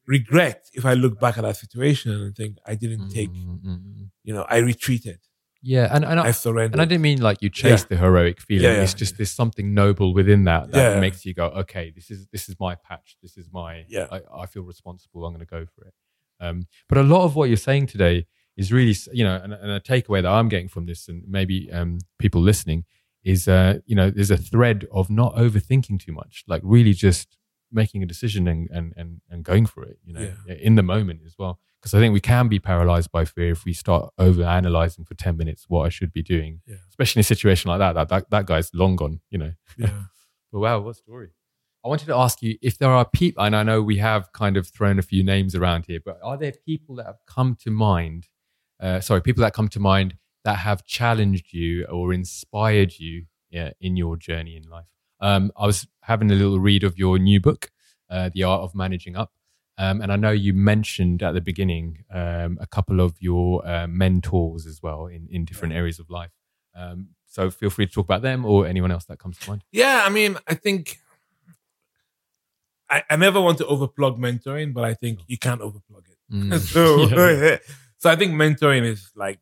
regret. If I look back at that situation and think I didn't take, Mm, mm, mm. you know, I retreated, Yeah, and and I I, surrendered. and I didn't mean like you chase the heroic feeling. Yeah, yeah. It's just there's something noble within that that Yeah. makes you go, okay, this is this is my patch. This is my. Yeah. I, I feel responsible. I'm going to go for it. Um, but a lot of what you're saying today is really, you know, and, and a takeaway that I'm getting from this, and maybe um, people listening, is uh, you know, there's a thread of not overthinking too much, like really just making a decision and and and, and going for it. You know, in the moment as well. Because I think we can be paralyzed by fear if we start over analyzing for 10 minutes what I should be doing, Yeah. especially in a situation like that. That, that, that guy's long gone, you know. yeah. [laughs] But wow, what story. I wanted to ask you if there are people, and I know we have kind of thrown a few names around here, but are there people that have come to mind? Uh, sorry, people that come to mind that have challenged you or inspired you yeah, in your journey in life? Um, I was having a little read of your new book, uh, The Art of Managing Up. Um, and I know you mentioned at the beginning um, a couple of your uh, mentors as well in, in different areas of life. Um, so feel free to talk about them or anyone else that comes to mind. Yeah, I mean, I think I, I never want to overplug mentoring, but I think you can't overplug it. Mm. [laughs] so, [laughs] Yeah. [laughs] so I think mentoring is like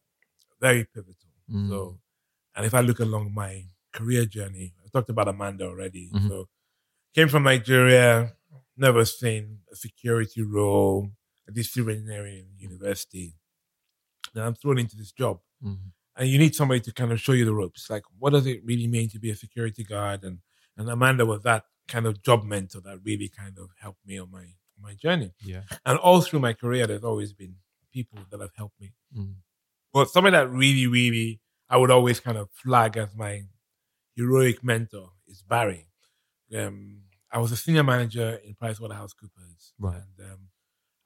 very pivotal. Mm. So, and if I look along my career journey, I talked about Amanda already. Mhm. So, came from Nigeria, never seen a security role at this engineering university. Then I'm thrown into this job Mm. and you need somebody to kind of show you the ropes. Like, what does it really mean to be a security guard? And and Amanda was that kind of job mentor that really kind of helped me on my on my journey. Yeah. And all through my career, there's always been people that have helped me. Mm. But somebody that really, really, I would always kind of flag as my heroic mentor is Barry. Um, I was a senior manager in PricewaterhouseCoopers, Right. and um,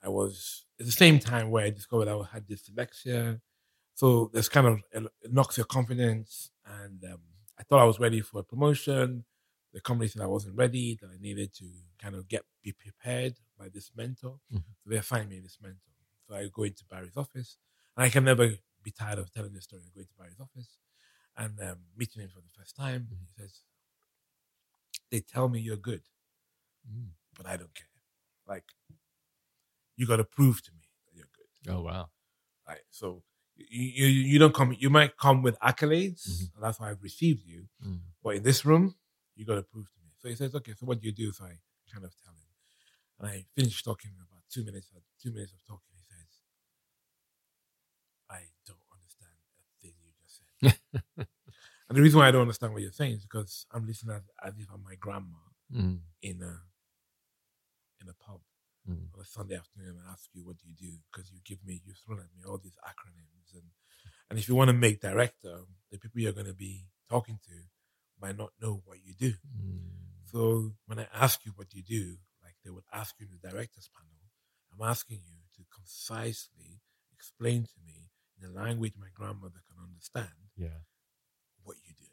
I was at the same time where I discovered I had dyslexia. So there's kind of it knocks your confidence, and um, I thought I was ready for a promotion. The company said I wasn't ready; that I needed to kind of get be prepared by this mentor. Mhm. So they assigned me this mentor. So I go into Barry's office, and I can never be tired of telling this story. I go into Barry's office and um, meeting him for the first time. Mhm. He says, "They tell me you're good, Mm. but I don't care. Like, you got to prove to me that you're good." Oh, wow. Right. So you, you you don't come. You might come with accolades, Mhm. and that's why I've received you. Mm. But in this room, you got to prove to me. So he says, "Okay, so what do you do?" So I kind of tell him, and I finished talking about two minutes. Two minutes of talking, he says, "I don't understand a thing you just said." [laughs] and the reason why I don't understand what you're saying is because I'm listening as, as if I'm my grandma Mm. in a in a pub Mm. on a Sunday afternoon and ask you what do you do because you give me you've thrown at me all these acronyms and and if you want to make director, the people you're going to be talking to might not know what you do. Mm. So when I ask you what you do, like they would ask you in the directors panel, I'm asking you to concisely explain to me in a language my grandmother can understand Yeah. what you do.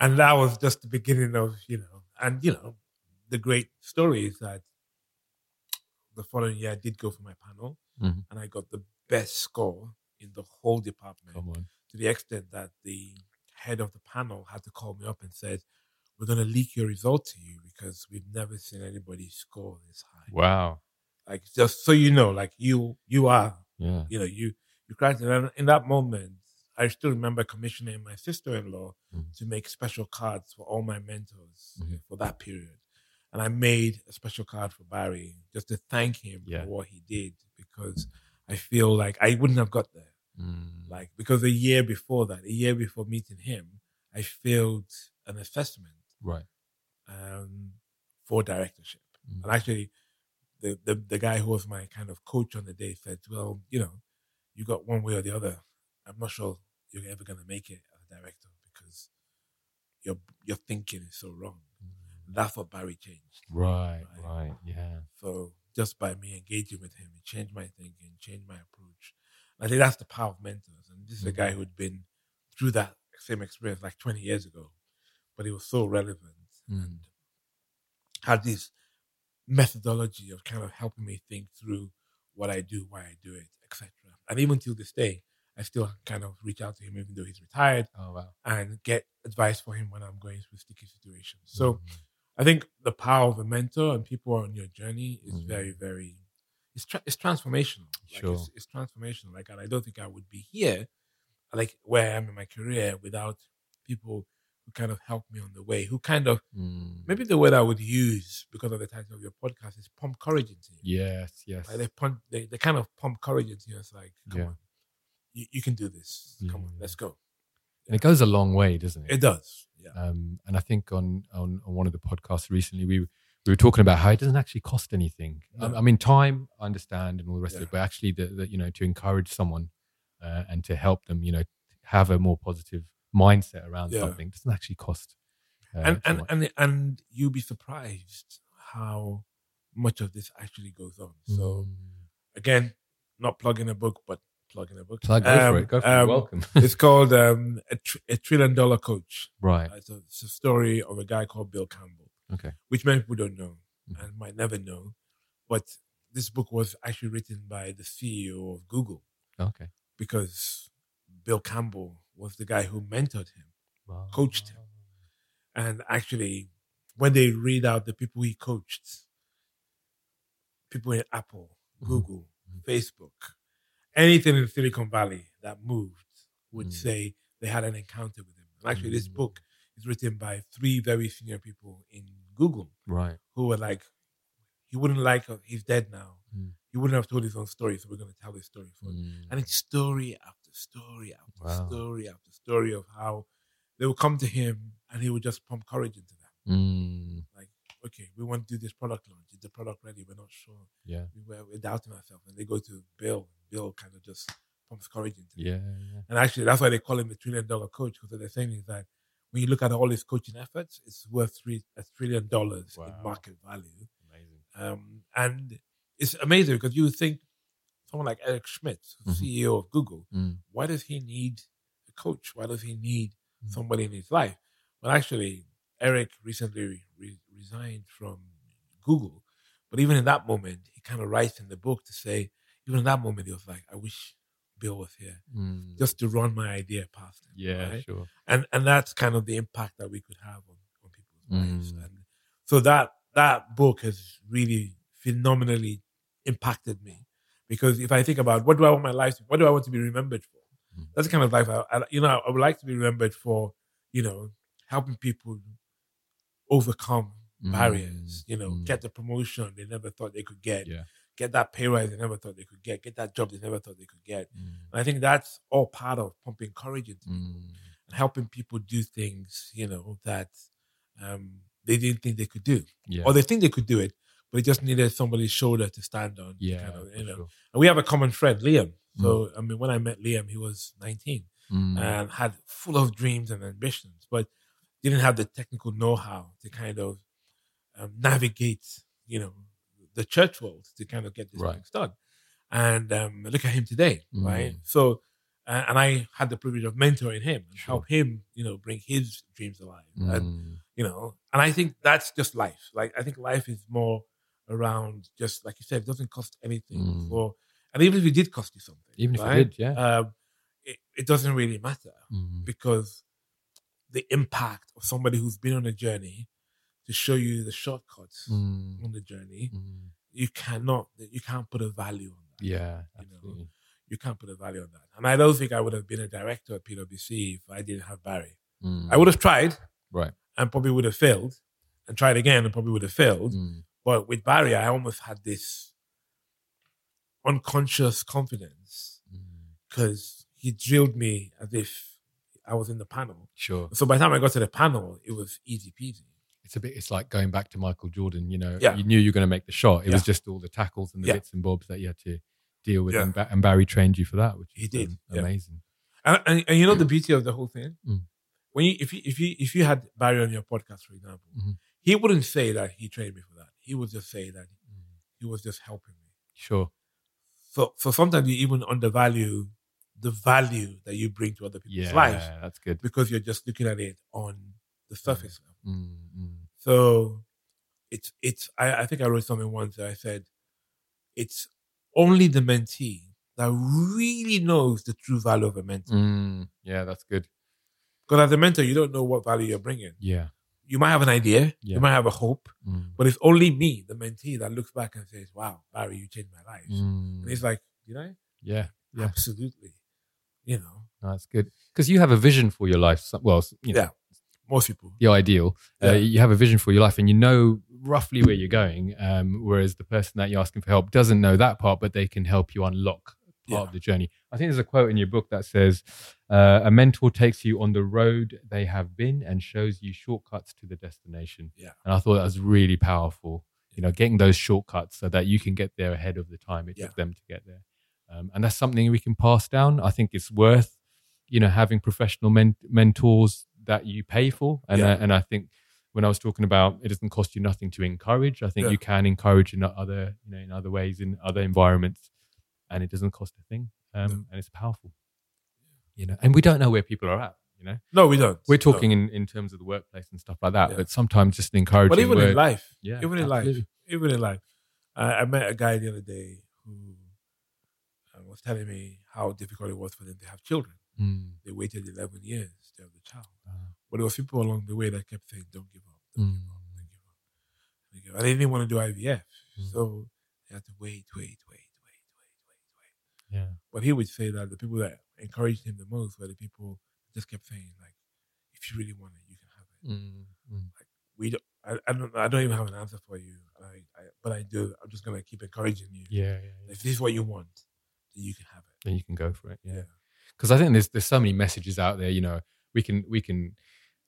and that was just the beginning of, you know, and you know, the great story is that the following year I did go for my panel Mhm. and I got the best score in the whole department Come on. to the extent that the head of the panel had to call me up and said, We're gonna leak your result to you because we've never seen anybody score this high. Wow. Like just so you know, like you you are Yeah. you know, you And in that moment, I still remember commissioning my sister-in-law Mhm. to make special cards for all my mentors Mhm. for that period. And I made a special card for Barry just to thank him Yeah. for what he did because I feel like I wouldn't have got there. Mm. Like because a year before that, a year before meeting him, I failed an assessment right. um, for directorship. Mm. And actually, the, the the guy who was my kind of coach on the day said, "Well, you know, you got one way or the other. I'm not sure you're ever going to make it as a director because your your thinking is so wrong." That's what Barry changed. Right, Right. right, yeah. So just by me engaging with him, it changed my thinking, changed my approach. I think that's the power of mentors. And this is a guy who'd been through that same experience like 20 years ago, but he was so relevant Mm. and had this methodology of kind of helping me think through what I do, why I do it, etc. And even till this day, I still kind of reach out to him, even though he's retired, Oh wow. and get advice for him when I'm going through sticky situations. So Mm. I think the power of a mentor and people on your journey is Mm. very, very, it's, tra- it's transformational. Like Sure. it's, it's transformational. Like, and I don't think I would be here, like where I am in my career without people who kind of help me on the way, who kind of, Mm. maybe the word I would use because of the title of your podcast is pump courage into you. Yes, yes. Like they, pump, they, they kind of pump courage into you. It's like, come Yeah. on, you, you can do this. Come on, let's go. And it goes a long way, doesn't it? It does. Yeah. Um, and I think on, on on one of the podcasts recently, we we were talking about how it doesn't actually cost anything. I, No. I mean, time, I understand, and all the rest of it, but actually, the, the you know, to encourage someone uh, and to help them, you know, have a more positive mindset around Yeah. something doesn't actually cost. Uh, and and, much. and and you'll be surprised how much of this actually goes on. So Mm. again, not plugging a book, but plugging a book. plug go for Um, it. Go for it. um, Welcome. [laughs] it's called um, a, tr- a trillion dollar coach. right. It's a, it's a story of a guy called Bill Campbell, Okay. which many people don't know Mhm. and might never know. But this book was actually written by the CEO of Google Okay. because Bill Campbell was the guy who mentored him. Wow. Coached him. And actually, when they read out the people he coached, people in Apple, Mhm. Google, Mhm. Facebook, anything in Silicon Valley that moved would Mm. say they had an encounter with him. And actually, this Mm. book is written by three very senior people in Google Right. who were like, he wouldn't like, uh, he's dead now. Mm. He wouldn't have told his own story, so we're going to tell his story for him. Mm. And it's story after story after Wow. story after story of how they would come to him and he would just pump courage into them. Mm. Like, okay, we want to do this product launch. Is the product ready? We're not sure. Yeah. We were, we're doubting ourselves. And they go to Bill. Bill kind of just pumps courage into them. Yeah. Yeah. And actually, that's why they call him the trillion dollar coach because what they're saying is that when you look at all his coaching efforts, it's worth three, a trillion dollars Wow. in market value. Amazing. Um, and it's amazing because you would think someone like Eric Schmidt, Mhm. CEO of Google, Mm. why does he need a coach? Why does he need Mm. somebody in his life? Well, actually, Eric recently re- resigned from Google, but even in that moment, he kind of writes in the book to say, even in that moment, he was like, I wish Bill was here Mm. just to run my idea past him. yeah. right? Sure. and and that's kind of the impact that we could have on, on people's lives. Mm. And so that that book has really phenomenally impacted me because if I think about what do I want my life, to, what do I want to be remembered for? Mm. That's the kind of life I, I you know I would like to be remembered for. You know, helping people overcome barriers. You know, Mm. get the promotion they never thought they could get. Yeah. Get that pay rise they never thought they could get. Get that job they never thought they could get. Mm. And I think that's all part of pumping courage into people Mm. and helping people do things, you know, that um, they didn't think they could do, Yeah. or they think they could do it, but he just needed somebody's shoulder to stand on. yeah. kind of, you know. sure. And we have a common friend, Liam. So I mean, when I met Liam, he was 19 Mm. and had full of dreams and ambitions, but didn't have the technical know-how to kind of um, navigate, you know, the church world to kind of get this Right. things done. And um, look at him today, right? Mm. So, uh, and I had the privilege of mentoring him and Sure. help him, you know, bring his dreams alive. And Mm. you know, and I think that's just life. Like I think life is more around just like you said, it doesn't cost anything Mm. for, and even if it did cost you something, Even if right? it did, yeah. um, it, it doesn't really matter Mm. because the impact of somebody who's been on a journey to show you the shortcuts Mm. on the journey, Mm. you cannot, you can't put a value on that. Yeah. You know, Absolutely. You can't put a value on that. And I don't think I would have been a director at PwC if I didn't have Barry. Mm. I would have tried Right. and probably would have failed and tried again and probably would have failed. Mm. But with Barry, I almost had this unconscious confidence Mm. because he drilled me as if I was in the panel. Sure. So by the time I got to the panel, it was easy peasy. It's a bit. It's like going back to Michael Jordan. You know, Yeah. you knew you were going to make the shot. It was just all the tackles and the Yeah. bits and bobs that you had to deal with. Yeah. And, ba- and Barry trained you for that, which He is, did, um, yeah. amazing. And, and, and you know the beauty of the whole thing? Mm. When you if you if you if you had Barry on your podcast, for example, Mhm. he wouldn't say that he trained me for. He would just say that Mm. he was just helping me. Sure. So, so sometimes you even undervalue the value that you bring to other people's lives. Yeah, lives that's good. because you're just looking at it on the surface level. Mm, mm. So it's it's I, I think I wrote something once that I said it's only the mentee that really knows the true value of a mentor. Mm, yeah, that's good. Because as a mentor, you don't know what value you're bringing. Yeah. You might have an idea, Yeah. you might have a hope, Mm, but it's only me, the mentee, that looks back and says, "Wow, Barry, you changed my life." mm. And it's like, did I? yeah, yeah. Absolutely. You know, No, that's good because you have a vision for your life. Well, you know, Yeah. most people. the ideal. Uh, you have a vision for your life, and you know roughly where you're going. Um, whereas the person that you're asking for help doesn't know that part, but they can help you unlock part Yeah. of the journey. I think there's a quote in your book that says, uh, "A mentor takes you on the road they have been and shows you shortcuts to the destination." Yeah. and I thought that was really powerful. You know, getting those shortcuts so that you can get there ahead of the time it Yeah. took them to get there. Um, and that's something we can pass down. I think it's worth, you know, having professional men- mentors that you pay for. And Yeah. uh, and I think when I was talking about it doesn't cost you nothing to encourage, I think Yeah. you can encourage in other, you know, in other ways in other environments, and it doesn't cost a thing. Um, Yeah. and it's powerful. You know, and we don't know where people are at. You know, No, we don't. we're No. talking in, in terms of the workplace and stuff like that. Yeah. But sometimes just an encouraging But even word. in life, yeah, even in life, even in life, I, I met a guy the other day who uh, was telling me how difficult it was for them to have children. Mm, They waited 11 years to have the child. wow. But there was people along the way that kept saying, don't give up, don't Mm. give up, don't give up. Don't give up. And they didn't want to do IVF. Mm. So they had to wait, wait. Yeah, But he would say that the people that encouraged him the most were the people just kept saying, like, if you really want it, you can have it. mm, mm. We don't, I, I don't, I don't even have an answer for you. I, I, but I do. I'm just gonna keep encouraging you. yeah, yeah, yeah. If this is what you want, then you can have it. then you can go for it. Yeah, Yeah. because I think there's there's so many messages out there. You know, we can we can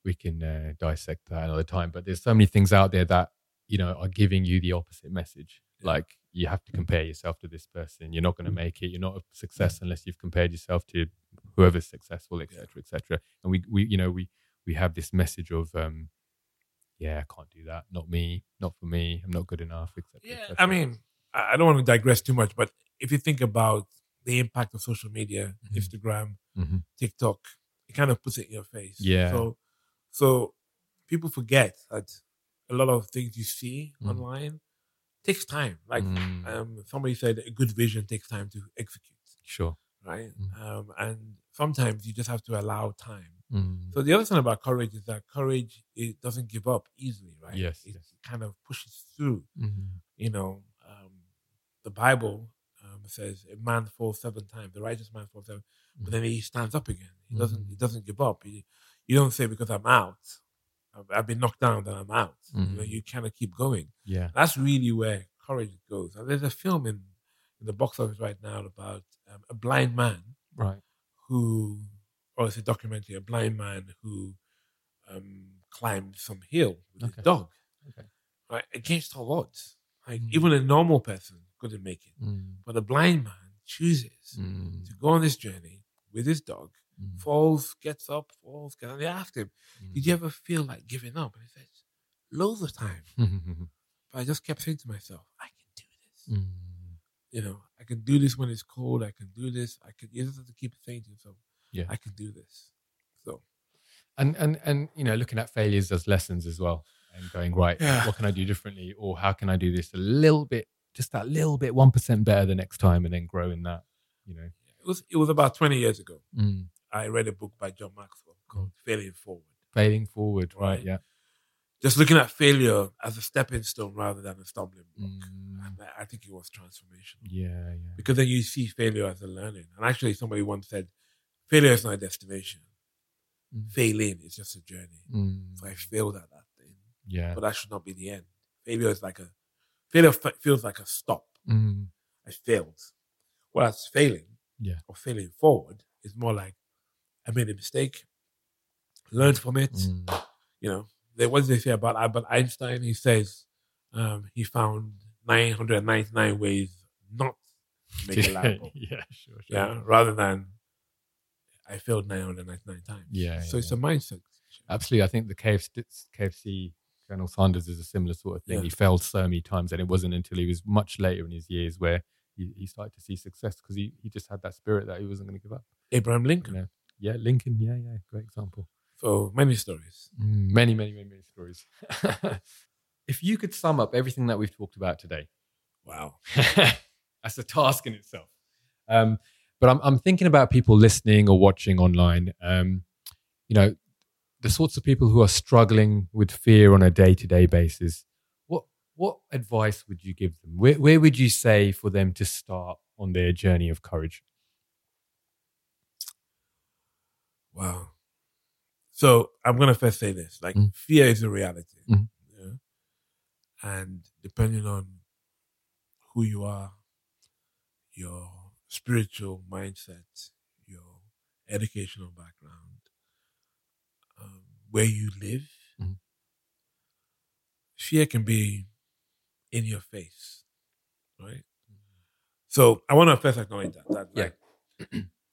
we can uh, dissect that another time. But there's so many things out there that you know are giving you the opposite message. Yeah. Like you have to compare yourself to this person. You're not going to make it. You're not a success unless you've compared yourself to whoever's successful, etc., etc. And we we you know we we have this message of um, yeah, I can't do that. Not me. Not for me. I'm not good enough, etc. Yeah, I mean, I don't want to digress too much, but if you think about the impact of social media, Mhm. Instagram, Mhm. TikTok, it kind of puts it in your face. Yeah. So, so people forget that a lot of things you see Mm. online takes time. Like Mm, um, somebody said, a good vision takes time to execute, sure. right? Mm. Um, and sometimes you just have to allow time. Mm, So the other thing about courage is that courage it doesn't give up easily, right? Yes, it yes. kind of pushes through. mhm. You know, um, the Bible um, says a man falls seven times, the righteous man falls seven, but then he stands up again. He doesn't. Mhm. He doesn't give up. He, you don't say because I'm out, I've, I've been knocked down, that I'm out. You know, you of keep going. Yeah. That's really where courage goes. And there's a film in in the box office right now about um, a blind man Right. who, or it's a documentary, a blind man who um, climbed some hill with Okay. his dog, Okay. right, against all odds. Like Mm. even a normal person couldn't make it, Mm, but a blind man chooses mm, to go on this journey with his dog, mm, falls, gets up, falls, gets, and they asked him, mm. "Did you ever feel like giving up?" And he said, "Loads of time." Mm, [laughs] But I just kept saying to myself, "I can do this." mm. You know, I can do this when it's cold. I can do this. I can. You just have to keep saying to yourself, Yeah. I can do this." So and and and you know looking at failures as lessons as well and going right Yeah. what can i do differently or how can i do this a little bit just that little bit 1% better the next time and then grow in that you know it was. It was about twenty years ago. mm. I read a book by John Maxwell called "Failing Forward." failing forward right, Right. yeah Just looking at failure as a stepping stone rather than a stumbling block. Mm. And I think it was transformational yeah yeah because then you see failure as a learning. And actually, somebody once said, "Failure is not a destination. Mm. Failing is just a journey." Mm. So I failed at that thing, yeah but that should not be the end. Failure is like a failure fe- feels like a stop. Mm. I failed. Whereas failing, Yeah. or failing forward, is more like I made a mistake, learned from it. Mm. You know, did they say about Albert Einstein? He says um, he found 999 ways not to make a [laughs] light bulb. yeah sure, sure. Yeah, rather than I failed 999 times. Yeah, So yeah, it's a mindset. absolutely i think the KFC, KFC Colonel Sanders is a similar sort of thing. Yeah. He failed so many times, and it wasn't until he was much later in his years where he, he started to see success because he, he just had that spirit that he wasn't going to give up. Abraham Lincoln. You know? Yeah, Lincoln. Yeah, yeah, great example. So many stories. Mm, many, many, many, many stories. [laughs] if you could sum up everything that we've talked about today, Wow. [laughs] that's a task in itself. Um, but I'm, I'm thinking about people listening or watching online. Um, you know, the sorts of people who are struggling with fear on a day to day basis. What what advice would you give them? Where where would you say for them to start on their journey of courage? Wow. So I'm gonna first say this: like Mm. fear is a reality, Mhm. yeah? and depending on who you are, your spiritual mindset, your educational background, um, where you live, Mhm. fear can be in your face, right? So I want to first acknowledge that. that Yeah. like,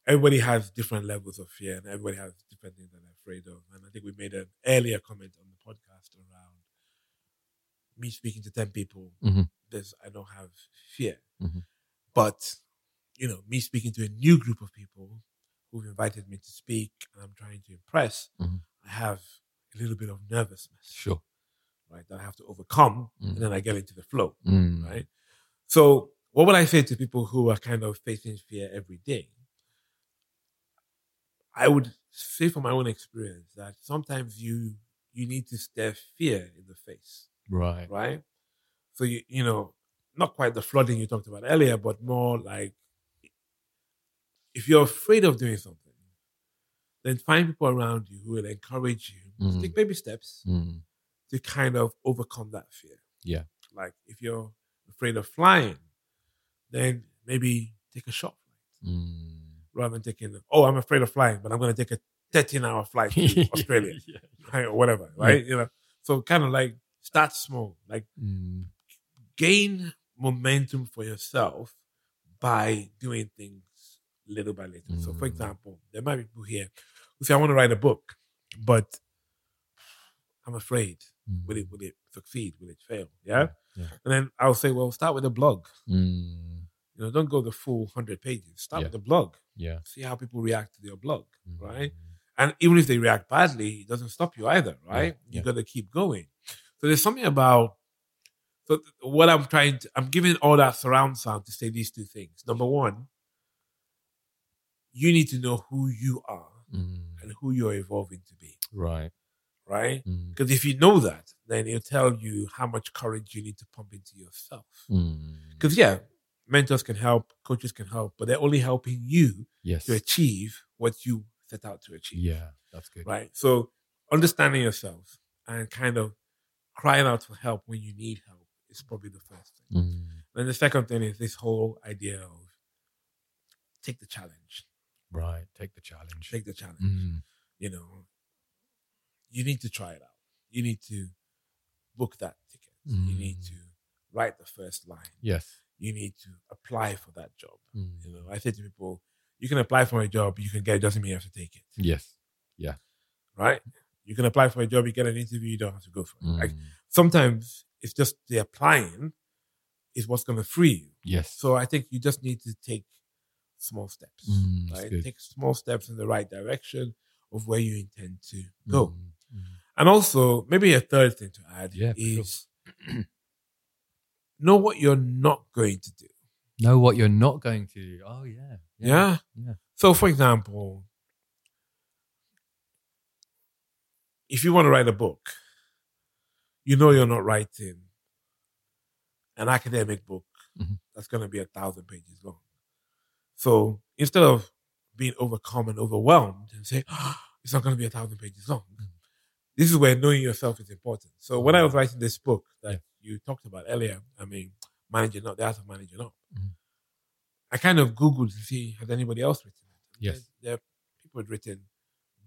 everybody has different levels of fear and everybody has different things that they're afraid of. And I think we made an earlier comment on the podcast around me speaking to 10 people. Mhm. There's, I don't have fear. Mhm. But, you know, me speaking to a new group of people who've invited me to speak and I'm trying to impress, Mhm. I have a little bit of nervousness, Sure. right? That I have to overcome Mm. and then I get into the flow Mm. right? So, what would I say to people who are kind of facing fear every day? I would say from my own experience that sometimes you you need to stare fear in the face, Right. right? So you you know, not quite the flooding you talked about earlier, but more like if you're afraid of doing something, then find people around you who will encourage you to Mm. take baby steps Mm. to kind of overcome that fear. Yeah. Like if you're afraid of flying, then maybe take a short flight Mm. Rather than taking, oh, I'm afraid of flying, but I'm going to take a 13 hour flight to [laughs] Australia, yeah. right? Or whatever, right? You know, so kind of like start small, like Mm. gain momentum for yourself by doing things little by little. So, for Mm. example, there might be people here who say, I want to write a book, but I'm afraid. Mm. Will it, will it succeed? Will it fail? Yeah. Yeah. And then I'll say, well, start with a blog. Mm. You know, don't go the full hundred pages. Start Yeah. with a blog. Yeah. See how people react to your blog, Mm. right? And even if they react badly, it doesn't stop you either, right? yeah. You got to keep going. So there's something about. So what I'm trying to, I'm giving all that surround sound to say these two things. Number one, you need to know who you are Mm. and who you're evolving to be, Right. right? Mm. Because if you know that, then it'll tell you how much courage you need to pump into yourself. Mm. Because yeah, mentors can help, coaches can help, but they're only helping you Yes. to achieve what you set out to achieve. Yeah. That's good. Right. So understanding yourself and kind of crying out for help when you need help is probably the first thing. Mm. Then the second thing is this whole idea of take the challenge. Right. Take the challenge. Take the challenge. Mm. You know, you need to try it out. You need to book that ticket. You need Mm. to write the first line. Yes. You need to apply for that job. Mm. You know, I say to people, you can apply for a job, you can get it, doesn't mean you have to take it. Yes. Yeah. Right? You can apply for a job, you get an interview, you don't have to go for it. Like Mm. sometimes it's just the applying is what's gonna free you. Yes. So I think you just need to take small steps. Mm, right? good. Take small steps in the right direction of where you intend to go. Mm. Mm. And also, maybe a third thing to add Yeah, is [clears throat] know what you're not going to do. Know what you're not going to do. Oh yeah. Yeah. Yeah. So, for example, if you want to write a book, you know you're not writing an academic book Mhm. that's going to be a thousand pages long. So instead of being overcome and overwhelmed and say, [gasps] it's not going to be a thousand pages long, Mhm. this is where knowing yourself is important. So when I was writing this book that Yeah. You talked about earlier, I mean, managing up, the art of managing up, Mhm. I kind of Googled to see has anybody else written it. Yes. There, there people had written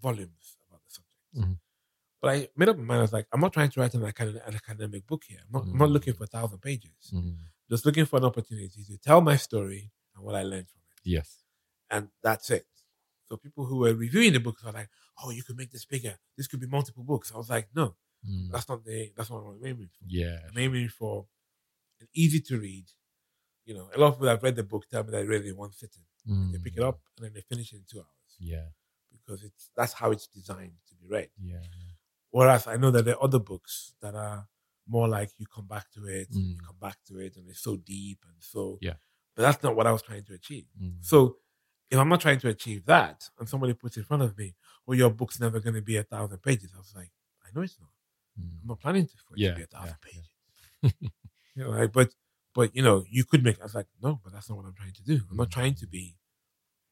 volumes about the subject. Mhm. But I made up my mind. I was like, I'm not trying to write an, acad- an academic book here. I'm not, I'm not Mm. looking for a thousand pages. Mm. Just looking for an opportunity to tell my story and what I learned from it. Yes. And that's it. So people who were reviewing the books were like, oh, you could make this bigger. This could be multiple books. I was like, no, Mm. That's not the that's not what I'm aiming for. Yeah. I'm aiming for an easy to read. You know, a lot of people have read the book tell me that they read it in one sitting. They pick it Mm. up and then they finish it in two hours Yeah. because it's that's how it's designed to be read. Yeah. Whereas I know that there are other books that are more like you come back to it, you Mm. come back to it, and it's so deep and so. Yeah. But that's not what I was trying to achieve. Mm. So if I'm not trying to achieve that, and somebody puts it in front of me, "Well, your book's never going to be a thousand pages," I was like, "I know it's not. Mm. I'm not planning to for it Yeah, to be a thousand yeah, pages." yeah. [laughs] you know, like, but but you know, you could make. I was like, "No, but that's not what I'm trying to do. I'm not trying to be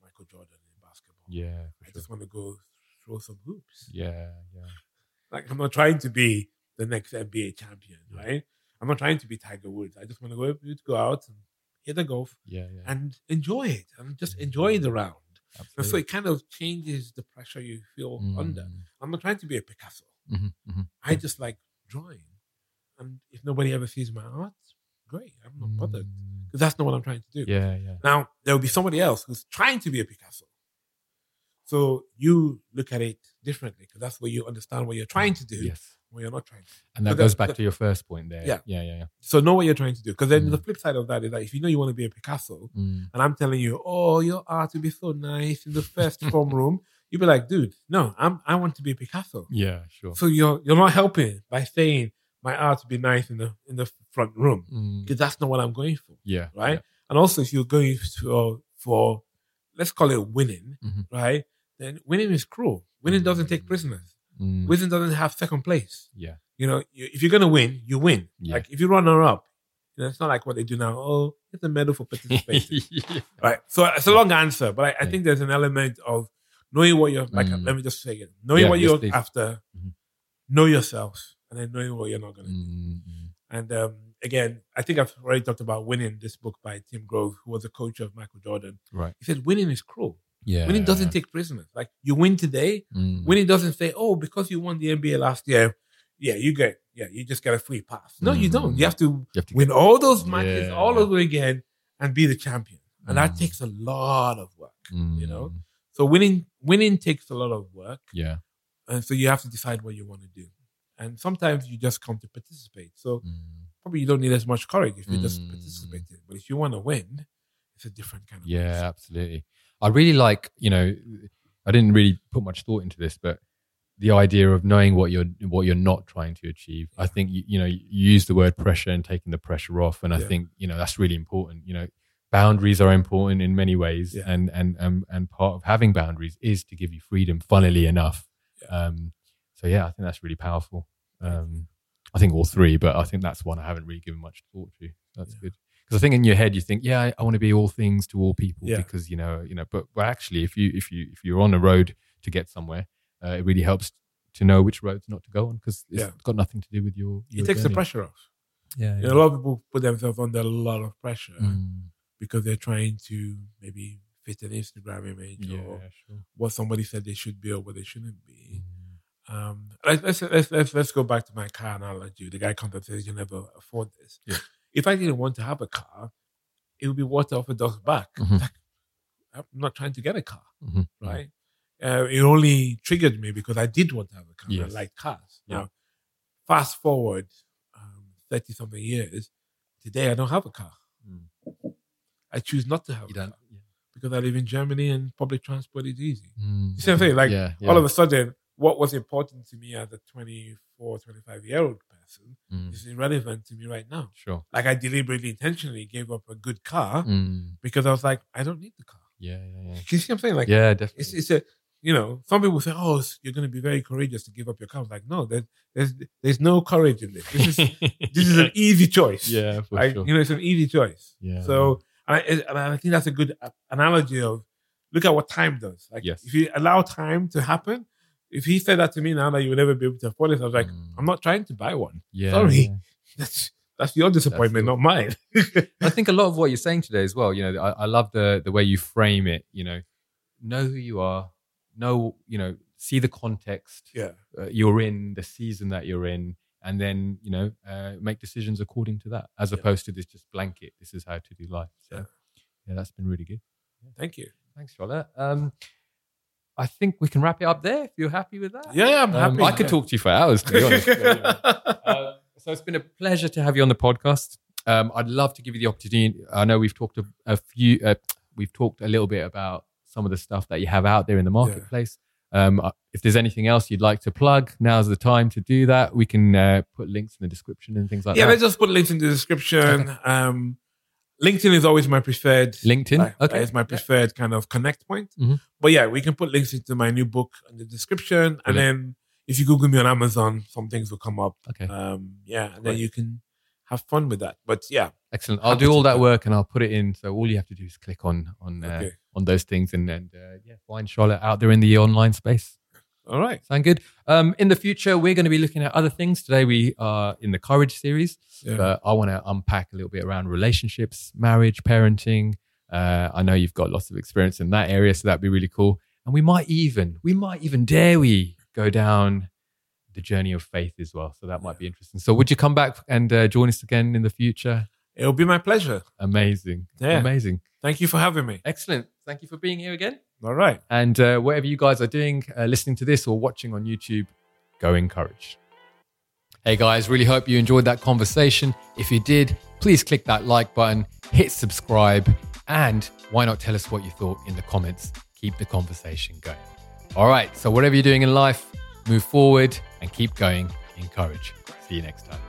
Michael Jordan in basketball. Yeah. I sure. just want to go throw some hoops." Yeah. Yeah. Like I'm not trying to be the next NBA champion, Yeah. right? I'm not trying to be Tiger Woods. I just want to go go out and hit the golf Yeah. Yeah. and enjoy it and just enjoy the round. And so it kind of changes the pressure you feel under. Mm. I'm not trying to be a Picasso. Mhm, mhm. I just like drawing. And if nobody ever sees my art, great. I'm not bothered. Mm. Because that's not what I'm trying to do. Yeah. Yeah. Now, there will be somebody else who's trying to be a Picasso. So you look at it differently because that's where you understand what you're trying to do, Yes. what you're not trying to. And that goes back to your first point there. Yeah. Yeah. Yeah. Yeah. So know what you're trying to do. Because then Mm. the flip side of that is that if you know you want to be a Picasso, Mm. and I'm telling you, oh, your art will be so nice in the first form room, you'd be like, dude, no, I'm I want to be a Picasso. Yeah. Sure. So you're you're not helping by saying my art will be nice in the in the front room Mm. because that's not what I'm going for, Yeah. right? And also, if you're going for for let's call it winning, Mhm. right? Then winning is cruel. Winning doesn't take prisoners. Mm. Winning doesn't have second place. Yeah. You know, you, if you're gonna win, you win. Yeah. Like if you run her up, you know, it's not like what they do now. Oh, it's a medal for participating. [laughs] yeah. Right. So it's a long answer, but I, I Yeah. think there's an element of knowing what you're like. Mm. Let me just say it: knowing Yeah, what yes, you're please. after, Mhm. know yourself, and then knowing what you're not going to do. Mm, mm. And um, again, I think I've already talked about winning. This book by Tim Grover, who was a coach of Michael Jordan. Right. He said winning is cruel. Yeah. Winning doesn't take prisoners. Like you win today, Mm. winning doesn't say, "Oh, because you won the NBA last year, yeah, you get, yeah, you just get a free pass." No, you don't. Mm. You have to You have to win all those matches Yeah. all over again and be the champion, and that Mm. takes a lot of work. Mm. you know? So winning winning takes a lot of work, Yeah. and so you have to decide what you want to do. And sometimes you just come to participate. So Mm. probably you don't need as much courage if you're just participate. But if you want to win, it's a different kind of Yeah, absolutely. I really like, you know, I didn't really put much thought into this, but the idea of knowing what you're what you're not trying to achieve. I think you, you know you use the word pressure and taking the pressure off, and I Yeah. think you know that's really important. You know, boundaries are important in many ways, Yeah. and and and and part of having boundaries is to give you freedom. Funnily enough, Yeah. um, so yeah, I think that's really powerful. Um, I think all three, but I think that's one I haven't really given much thought to. That's Yeah. good because I think in your head you think, yeah, I, I want to be all things to all people Yeah. because you know, you know. But but actually, if you if you if you're on a road to get somewhere, uh, it really helps to know which roads not to go on because it's Yeah. got nothing to do with your. It your takes the pressure off. Yeah, You know, a lot of people put themselves under a lot of pressure Mm, because they're trying to maybe fit an Instagram image yeah, or sure. what somebody said they should be or what they shouldn't be. Mm, Um, let's, let's let's let's go back to my car analogy. The guy comes up and says, "You never afford this." Yeah. If I didn't want to have a car, it would be water off a dog's back. Mhm. Like, I'm not trying to get a car, mhm, right? Uh, it only triggered me because I did want to have a car. Yes. I like cars. Yeah. Now, fast forward um, thirty something years, today I don't have a car. I choose not to have You a don't. car because I live in Germany and public transport is easy. Mm, You see what I'm saying? Like, yeah, yeah. all of a sudden, what was important to me as a 24, 25 year old person Mm, is irrelevant to me right now. sure. Like, I deliberately, intentionally gave up a good car Mm, because I was like, I don't need the car. yeah, yeah, yeah. You see what I'm saying? Like, yeah, definitely. it's, it's a, you know, some people say, oh, you're going to be very courageous to give up your car. I was like, no, there's, there's, there's no courage in this. This is, [laughs] this is an easy choice. yeah, for Like, sure. you know, it's an easy choice. yeah. So, and I, and I think that's a good analogy of look at what time does. Like, Yes. if you allow time to happen, if he said that to me now that you will never be able to afford it, I was like, Mm. I'm not trying to buy one. yeah, sorry. [laughs] That's that's your disappointment, your- not mine. [laughs] I think a lot of what you're saying today as well, you know, I, I love the the way you frame it, you know, know who you are, know, you know, see the context yeah, uh, you're in, the season that you're in, and then, you know, uh, make decisions according to that, as Yeah. opposed to this just blanket, this is how to do life. So, Yeah. yeah, that's been really good. thank you. Thanks, Sola. Um, I think we can wrap it up there if you're happy with that. Yeah, I'm Um, happy. I could talk to you for hours, to be honest. [laughs] Uh, so it's been a pleasure to have you on the podcast. Um, I'd love to give you the opportunity. I know we've talked a, a few, uh, we've talked a little bit about some of the stuff that you have out there in the marketplace. Um, uh, if there's anything else you'd like to plug, now's the time to do that. We can uh, put links in the description and things like yeah, that. Yeah, let's just put links in the description. Um, LinkedIn is always my preferred. LinkedIn, like, okay. It's my preferred kind of connect point. Mhm. But yeah, we can put links into my new book in the description, and then if you Google me on Amazon, some things will come up. Okay, Um, yeah, and Great. then you can have fun with that. But yeah, excellent. I'll do all that work and I'll put it in. So all you have to do is click on on uh, okay, on those things and and uh, yeah, find Sola out there in the online space. all right. Sound good? Um, in the future, we're going to be looking at other things. Today, we are in the courage series, Yeah. but I want to unpack a little bit around relationships, marriage, parenting. Uh, I know you've got lots of experience in that area, so that'd be really cool. And we might even, we might even dare we go down the journey of faith as well. So that might be interesting. So would you come back and uh, join us again in the future? It'll be my pleasure. Amazing, Yeah. amazing, Thank you for having me. excellent. Thank you for being here again. All right. And uh, whatever you guys are doing, uh, listening to this or watching on YouTube, Go In Courage. Hey guys, really hope you enjoyed that conversation. If you did, please click that like button, hit subscribe, and why not tell us what you thought in the comments? Keep the conversation going. All right, so whatever you're doing in life, move forward and keep going. Encourage. See you next time.